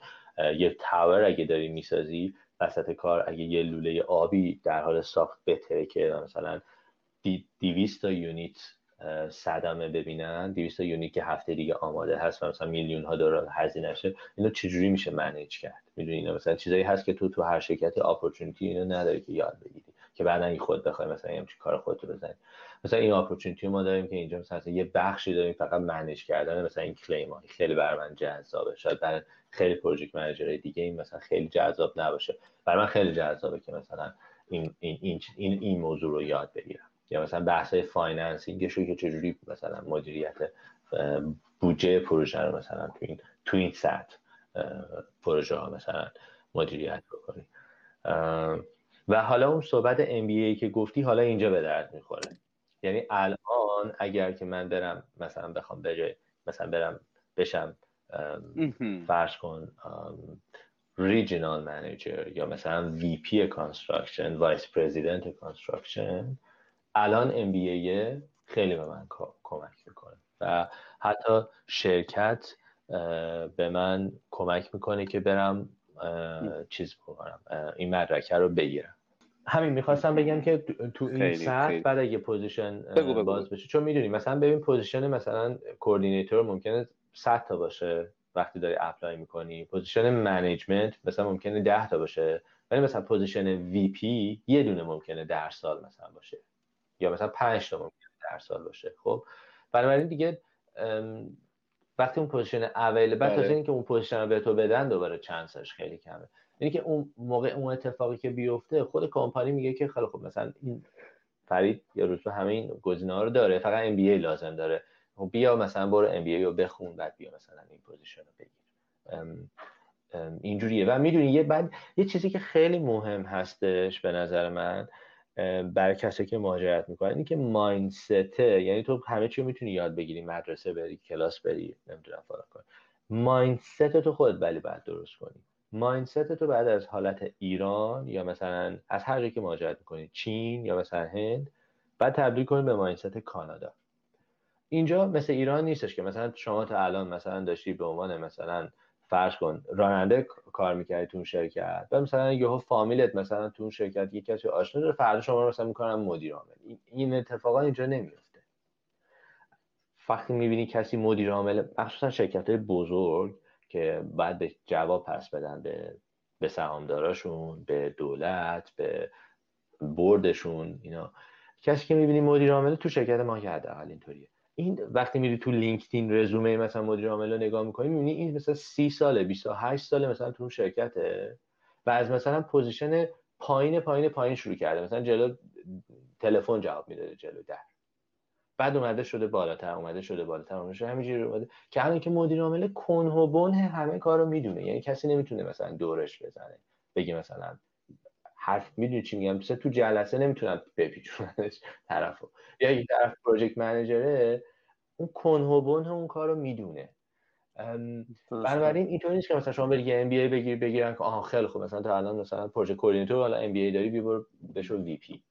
[SPEAKER 3] یه tower اگه داری می‌سازی وسط کار اگه یه لوله آبی در حال ساخت بترکه که مثلا 200 تا unit صدمه ببینن. 200 unit که هفته دیگه آماده هست و مثلا میلیون ها دلار هزینه شه. اینو چجوری میشه manage کرد؟ می‌دونی اینا مثلا چیزایی هست که تو تو هر شرکت opportunity اینو نداری که یاد بگیری. که بعدا این خود بخوای مثلا این کار خودتو بزنی. مثلا این opportunity ما داریم که اینجا مثلا یه بخشی داریم فقط manage کردن مثلا این claim ها. خیلی برای من جذابه. شاید برای خیلی project manager های دیگه این مثلا خیلی جذاب نباشه. برای من خیلی جذابه که مثلا این این این, این, این موضوع رو یاد بگیرم. یا مثلا بحث های financing ش که چجوری مثلا مدیریت بودجه پروژه رو مثلا تو این تو این سطح پروژه ها مثلا مدیریت بکنی. و حالا اون صحبت ای که گفتی حالا اینجا به درد می‌خوره. یعنی الان اگر که من برم مثلا بخوام بجای مثلا برم بشم فرض کن regional manager یا مثلا VP construction vice president construction الان MBA خیلی به من کمک می‌کنه و حتی شرکت به من کمک می‌کنه که برم چیز بکنم این مدرکه رو بگیرم. همین می‌خواستم بگم که تو این سطح بعد اگه position باز بشه چون می‌دونی مثلا ببین position مثلا coordinator ممکنه 100 تا باشه وقتی داری apply می‌کنی. position management مثلا ممکنه 10 تا باشه ولی مثلا position VP یه دونه ممکنه در سال مثلا باشه. یا مثلا 5 تا در سال باشه. خب؟ بنابراین دیگه وقتی اون position available تا اینکه اون position رو به تو بدن دوباره chance ش خیلی کمه. یعنی که اون موقع اون اتفاقی که بیفته خود کمپانی میگه که خیلی خوب مثلا این فرید یا روزبه همه این گزینه ها رو داره فقط MBA لازم داره. خب بیا مثلا برو MBA رو بخون بعد بیا مثلا این position رو بگیر. اینجوریه. و می‌دونی یه بعد یه چیزی که خیلی مهم هستش به نظر من برای کسی که مهاجرت می‌کنن اینه که mindset ه یعنی تو همه چی می‌تونی یاد بگیری مدرسه بری کلاس بری نمی‌دونم فلان کن mindset تو خودت ولی باید درست کنی. mindset تو بعد از حالت ایران یا مثلا از هر جایی که مهاجرت می‌کنی چین یا مثلا هند بعد تبدیل کنی به مایندست کانادا. اینجا مثل ایران نیستش که مثلا شما تا الان مثلا داشتی به عنوان مثلا فرض کن راننده کار می‌کردی تو اون شرکت و مثلا یهو فامیلت مثلا تو اون شرکت یکی کسی آشنا داره فردا شما رو مثلا می‌کنن مدیر عامل. این اتفاقا اینجا نمیفته وقتی می‌بینی کسی مدیر عامل مخصوصا شرکت های بزرگ که بعد به جواب پس بدن به به سهامداراشون به دولت به بردشون اینا. کسی که می‌بینی مدیر عامل تو شرکت ما که حداقل اینطوریه. این وقتی میری تو LinkedIn رزومه مثلا مدیر عامل رو نگاه می‌کنی می‌بینی این مثلا 30 ساله 28 ساله مثلا تو اون شرکته و از مثلا position پایین پایین پایین شروع کرده. مثلا جلو تلفن جواب می‌داده جلو در. بعد اومده شده بالاتر اومده شده بالاتر اومده شده همینجوری اومده. که الان که مدیر عامل کنه و بن همه کارو می‌دونه. یعنی کسی نمی‌تونه مثلا دورش بزنه بگی مثلا حرف می‌دونی چی میگم؟ مثلا تو جلسه نمی‌تونن بپیچوننش طرفو. یا یک طرف project manager ه اون کنه و بن اون کار رو می‌دونه بنابراین اینطور نیست که مثلا شما بری MBA بگیر بگیرن که آها خیلی خوب مثلا تا الان مثلا project coordinator حالا MBA داری بیا برو بشو VP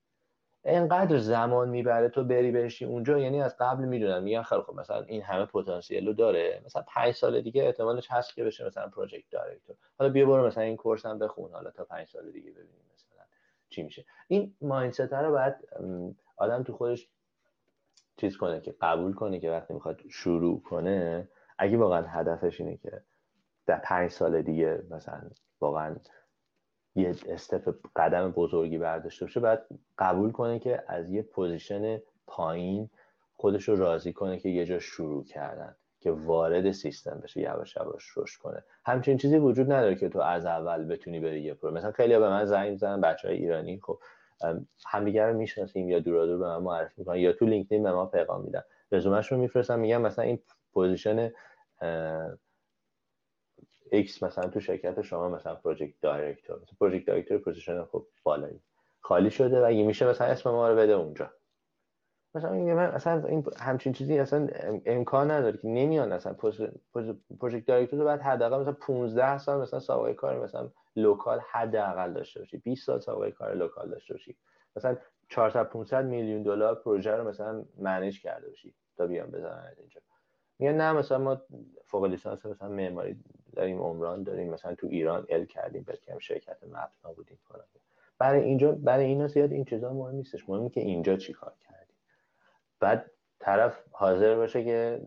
[SPEAKER 3] انقدر زمان می‌بره تو بری بشی اونجا یعنی از قبل می‌دونن میگن خیلی خب مثلا این همه پتانسیل رو داره. مثلا پنج سال دیگه احتمالش هست که بشه مثلا project director حالا بیا برو مثلا این course هم بخون حالا تا پنج سال دیگه ببینیم. چی میشه. این mindset رو باید آدم تو خودش چیز کنه که قبول کنه که وقتی می‌خواد شروع کنه اگه واقعا هدفش اینه که در پنج سال دیگه مثلا واقعا یه step قدم بزرگی برداشته باشه باید قبول کنه که از یه position پایین خودش رو راضی کنه که یه جا شروع کردن. که وارد سیستم بشه یواش یواش رشد کنه. همچین چیزی وجود نداره که تو از اول بتونی بری یه پرو. مثلا خیلی به من زنگ می‌زنن بچه های ایرانی خب همدیگه رو می‌شناسیم یا دورا دور به من معرفی می‌کنن یا تو LinkedIn به ما پیغام میدن. رزومش رو میفرستم میگم مثلا این position X مثلا تو شرکت شما مثلا project director. مثلا project director position خب بالایی. خالی شده و اگه میشه مثلا اسم ما رو بده اونجا. مثلا من اصلا این همچین چیزی اصلا امکان نداره که نمیان اصلا project director رو بعد حداقل مثلا 15 سال مثلا سابقه کار مثلا لوکال حداقل داشته باشی. 20 سال سابقه کار لوکال داشته باشی. مثلا 400 500 میلیون دلار پروژه رو مثلا منیج کرده باشی تا بیان بزنن اینجا. میگن نه مثلا ما فوق لیسانس مثلا معماری داریم عمران داریم مثلا تو ایران ال کردیم بکنم شرکت مبنا بودیم. کنم برای اینجا برای اینا زیاد این چیزا مهم نیستش. مهمه که اینجا چیکار بعد طرف حاضر باشه که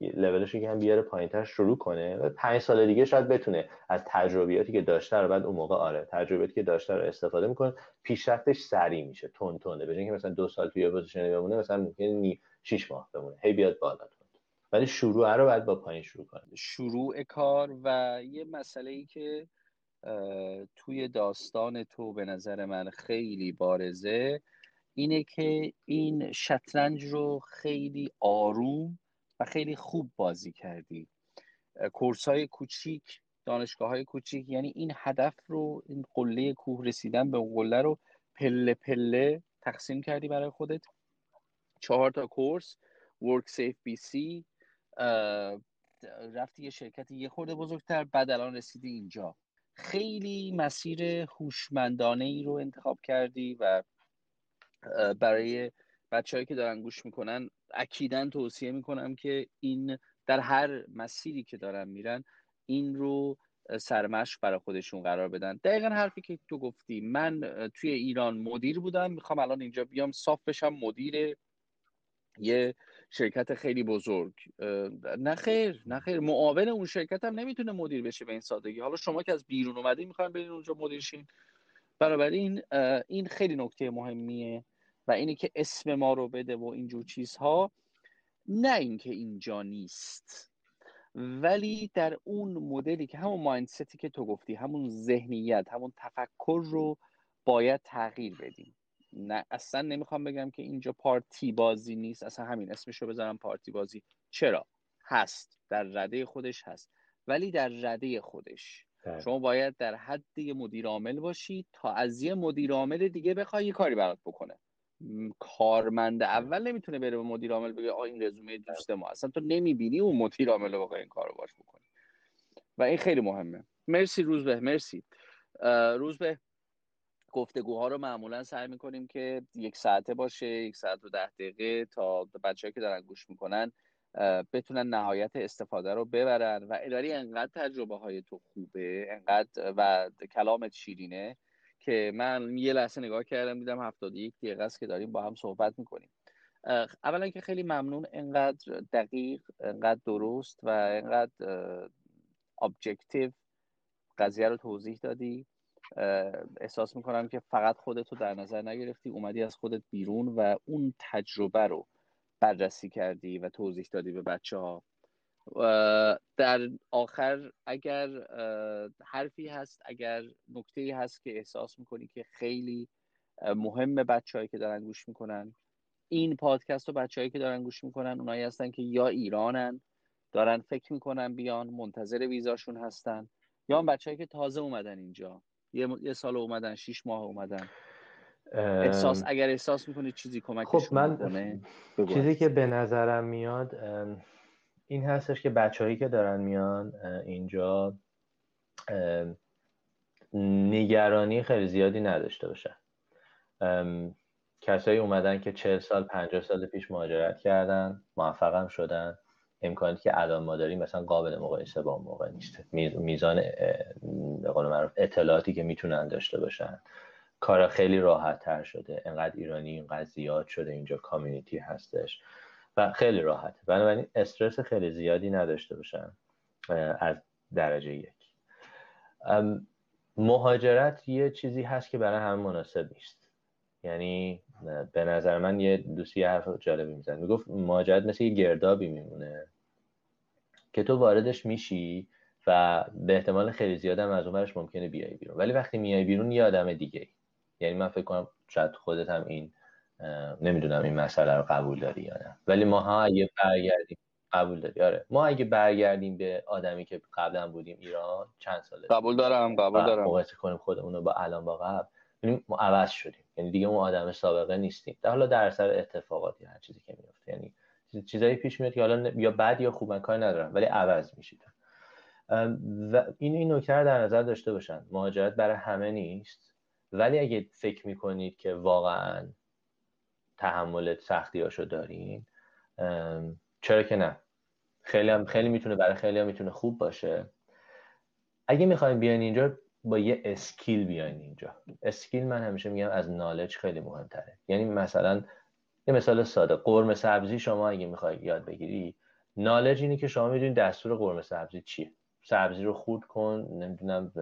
[SPEAKER 3] لولش که هم بیاره پایینتر شروع کنه و پنج سال دیگه شاید بتونه از تجربیاتی که داشته رو بعد اون موقع آره تجربیاتی که داشته رو استفاده می‌کنه. پیشرفتش سریع میشه تون تونه. به که مثلا دو سال توی position بمونه مثلا ممکنه 6 ماه بمونه. هی بیاد بالا ولی شروع رو باید با پایین شروع کنیم
[SPEAKER 2] شروع کار و یه مسئله ای که توی داستان تو به نظر من خیلی بارزه. اینه که این شطرنج رو خیلی آروم و خیلی خوب بازی کردی. course های کوچیک دانشگاه های کوچیک یعنی این هدف رو این قله کوه رسیدن به قله رو پله پله تقسیم کردی برای خودت. چهار تا کورس ورک سیف بی سی رفتی یه شرکت یه خورده بزرگتر بعد الان رسیدی اینجا. خیلی مسیر هوشمندانه ای رو انتخاب کردی و برای بچههایی که دارن گوش می‌کنن اکیدا توصیه می‌کنم که این در هر مسیری که دارن میرن این رو سرمشق برای خودشون قرار بدن. دقیقا حرفی که تو گفتی. من توی ایران مدیر بودم. می‌خوام الان اینجا بیام. صاف بشم. مدیر یه شرکت خیلی بزرگ. نه خیر نه خیر. معاون اون شرکت هم نمی‌تونه مدیر بشه به این سادگی. حالا شما که از بیرون اومدین می‌خواین برین اونجا مدیر شین. بنابراین این خیلی نکته مهمیه. و اینی که اسم ما رو بده و اینجور چیزها نه اینکه اینجا نیست. ولی در اون مدلی که همون مایندستی که تو گفتی همون ذهنیت همون تفکر رو باید تغییر بدیم. نه اصلا نمی‌خوام بگم که اینجا پارتی بازی نیست. اصلا همین اسمش رو بذارم پارتی بازی. چرا؟ هست. در رده خودش هست. ولی در رده خودش. ده. شما باید در حد یه مدیر عامل باشی تا از یه مدیر عامل دیگه بخوای یه کاری برات بکنه. کارمند اول نمی‌تونه بره به مدیر عامل بگه آ این رزومه دوست ما. اصلا تو نمی‌بینی اون مدیر عامل رو این کارو باش بکنی. و این خیلی مهمه. مرسی روزبه مرسی. روزبه گفتگوها رو معمولا سعی می‌کنیم که یک ساعته باشه یک ساعت و ده دقیقه تا بچه که دارن گوش می‌کنن بتونن نهایت استفاده رو ببرن. و اداری انقدر تجربه های تو خوبه انقدر و کلامت شیرینه که من یه لحظه نگاه کردم دیدم 71 دقیقه است که داریم با هم صحبت می‌کنیم. اولا که خیلی ممنون انقدر دقیق انقدر درست و انقدر ابجکتیو قضیه رو توضیح دادی. احساس می‌کنم که فقط خودتو در نظر نگرفتی اومدی از خودت بیرون و اون تجربه رو بررسی کردی و توضیح دادی به بچه ها در آخر اگر حرفی هست اگر نکته هست که احساس می‌کنی که خیلی مهم بچههایی که دارن گوش می‌کنن این پادکست و بچههایی که دارن گوش می‌کنن اونایی هستن که یا ایرانن دارن فکر می‌کنن بیان منتظر ویزاشون هستن یا هم بچههایی که تازه اومدن اینجا یه, یه سال اومدن شیش ماه اومدن. احساس اگر احساس می‌کنید چیزی کمکشون خب من
[SPEAKER 3] چیزی که به نظرم میاد این هستش که بچههایی که دارن میان اینجا نگرانی خیلی زیادی نداشته باشن. کسایی اومدن که چهل سال پنجاه سال پیش مهاجرت کردن موفقم شدن. امکاناتی که الان ما داریم مثلا قابل مقایسه با اون موقع نیست. میزان به قول معروف اطلاعاتی که می‌تونن داشته باشن. کار خیلی راحت تر شده. انقدر ایرانی اینقدر زیاد شده. اینجا کامیونیتی هستش. و خیلی راحت بنابراین استرس خیلی زیادی نداشته باشن از درجه یک. مهاجرت یه چیزی هست که برای هم مناسب نیست. یعنی به نظر من یه دوستی حرف جالبی میزن می‌گفت مهاجرت مثل یه گردابی میمونه که تو واردش میشی و به احتمال خیلی زیاد هم از اونورش ممکنه بیای بیرون. ولی وقتی میای بیرون یه آدم دیگه. یعنی من فکر کنم شاید خودت هم این نمی‌دونم این مسئله رو قبول داری یا نه. ولی ما ها اگه برگردیم قبول داری؟ آره. ما اگه برگردیم به آدمی که قبلا بودیم ایران چند ساله
[SPEAKER 2] قبول دارم قبول دارم.
[SPEAKER 3] مقایسه کنیم خودمون رو با الان با قبل یعنی ما عوض شدیم. یعنی دیگه اون آدم سابقه نیستیم. در حالا در سر اتفاقاتی هر چیزی که میفته یعنی چیزایی پیش میاد که حالا یا بد یا خوب من کاری ندارم ولی عوض میشید. و این این نکته در نظر داشته باشن. مهاجرت برای همه نیست. ولی اگه فکر می‌کنید که واقعا تحمل سختی هاشو دارین چرا که نه. خیلی هم خیلی می‌تونه برای خیلی هم می‌تونه خوب باشه. اگه می‌خواین بیاین اینجا با یه skill بیاین اینجا. skill من همیشه میگم از knowledge خیلی مهمتره. یعنی مثلا یه مثال ساده قرمه سبزی شما اگه می‌خوای یاد بگیری knowledge اینه که شما می‌دونید دستور قرمه سبزی چیه. سبزی رو خورد کن نمی‌دونم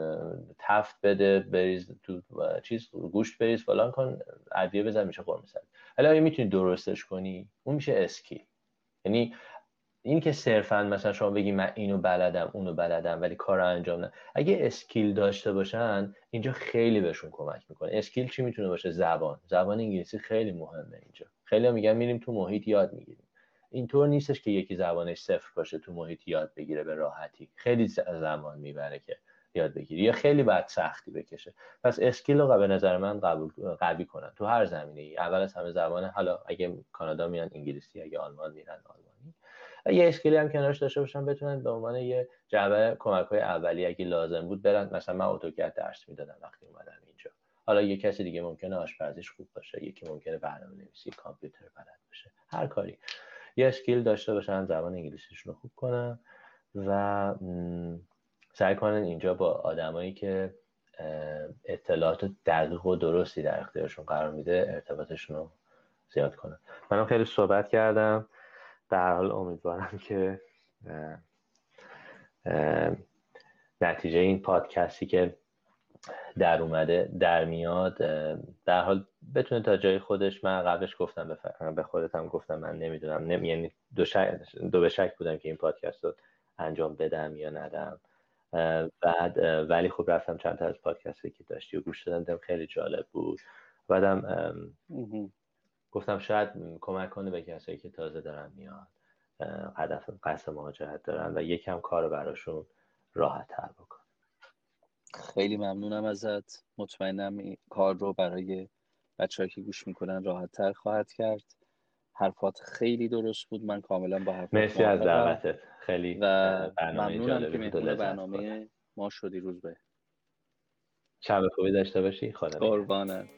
[SPEAKER 3] تفت بده بریز تو چیز گوشت بریز فلان کن ادویه بزن میشه قرمه سبزی حالا می‌تونی درستش کنی؟ اون میشه skill یعنی این که صرفا مثلا شما بگی من اینو بلدم اونو بلدم ولی کار رو انجام نه. اگه skill داشته باشن اینجا خیلی بهشون کمک می‌کنه. skill چی می‌تونه باشه؟ زبان. زبان انگلیسی خیلی مهمه اینجا. خیلی میگن میریم تو محیط یاد می‌گیریم. اینطور نیستش که یکی زبانش صفر باشه تو محیط یاد بگیره به راحتی. خیلی زمان می‌بره که یاد بگیری یا خیلی بعد سختی بکشه. پس skill رو به نظر من قبول قوی کنن تو هر زمینه ای اول از همه زبانه حالا اگه کانادا میان انگلیسی اگه آلمان میرن آلمانی. یه skill ی هم کنارش داشته باشن بتونن به عنوان یه جعبه کمک های اولیه اگه لازم بود برن. مثلا من AutoCAD درس می‌دادم وقتی اومدم اینجا. حالا یه کسی دیگه ممکنه آشپزیش خوب باشه یکی ممکنه برنامه نویسی کامپیوتر بلد باشه. هر کاری. یه skill داشته باشن زبان انگلیسیشون رو خوب کنن و سعی کنن اینجا با آدمایی که اطلاعات دقیق و درستی در اختیارشون قرار میده ارتباطشون رو زیاد کنن. منم خیلی صحبت کردم. در حال امیدوارم که نتیجه این پادکستی که در اومده در میاد در حال بتونه تا جای خودش من قبلش گفتم به خودت هم گفتم من نمی‌دونم نمی... یعنی دو, شک... دو به شک بودم که این پادکست رو انجام بدم یا ندم. بعد ولی خب رفتم چند تا از پادکستی که داشتی و گوش دادم خیلی جالب بود. بعدم گفتم شاید کمک کنه به کسایی که تازه دارن میاد هدف قصد مهاجرت دارن و یکم کار براشون راحت تر بکن
[SPEAKER 2] خیلی ممنونم ازت. مطمئنم این کار رو برای بچه که گوش می‌کنن راحت تر خواهد کرد. حرفات خیلی درست بود. من کاملا با حرفات
[SPEAKER 3] مرسی از دعوتت. خیلی
[SPEAKER 2] و ممنونم که مهمون برنامه ما شدی. روز به
[SPEAKER 3] شب خوبی داشته باشی. خدا
[SPEAKER 2] قربانت.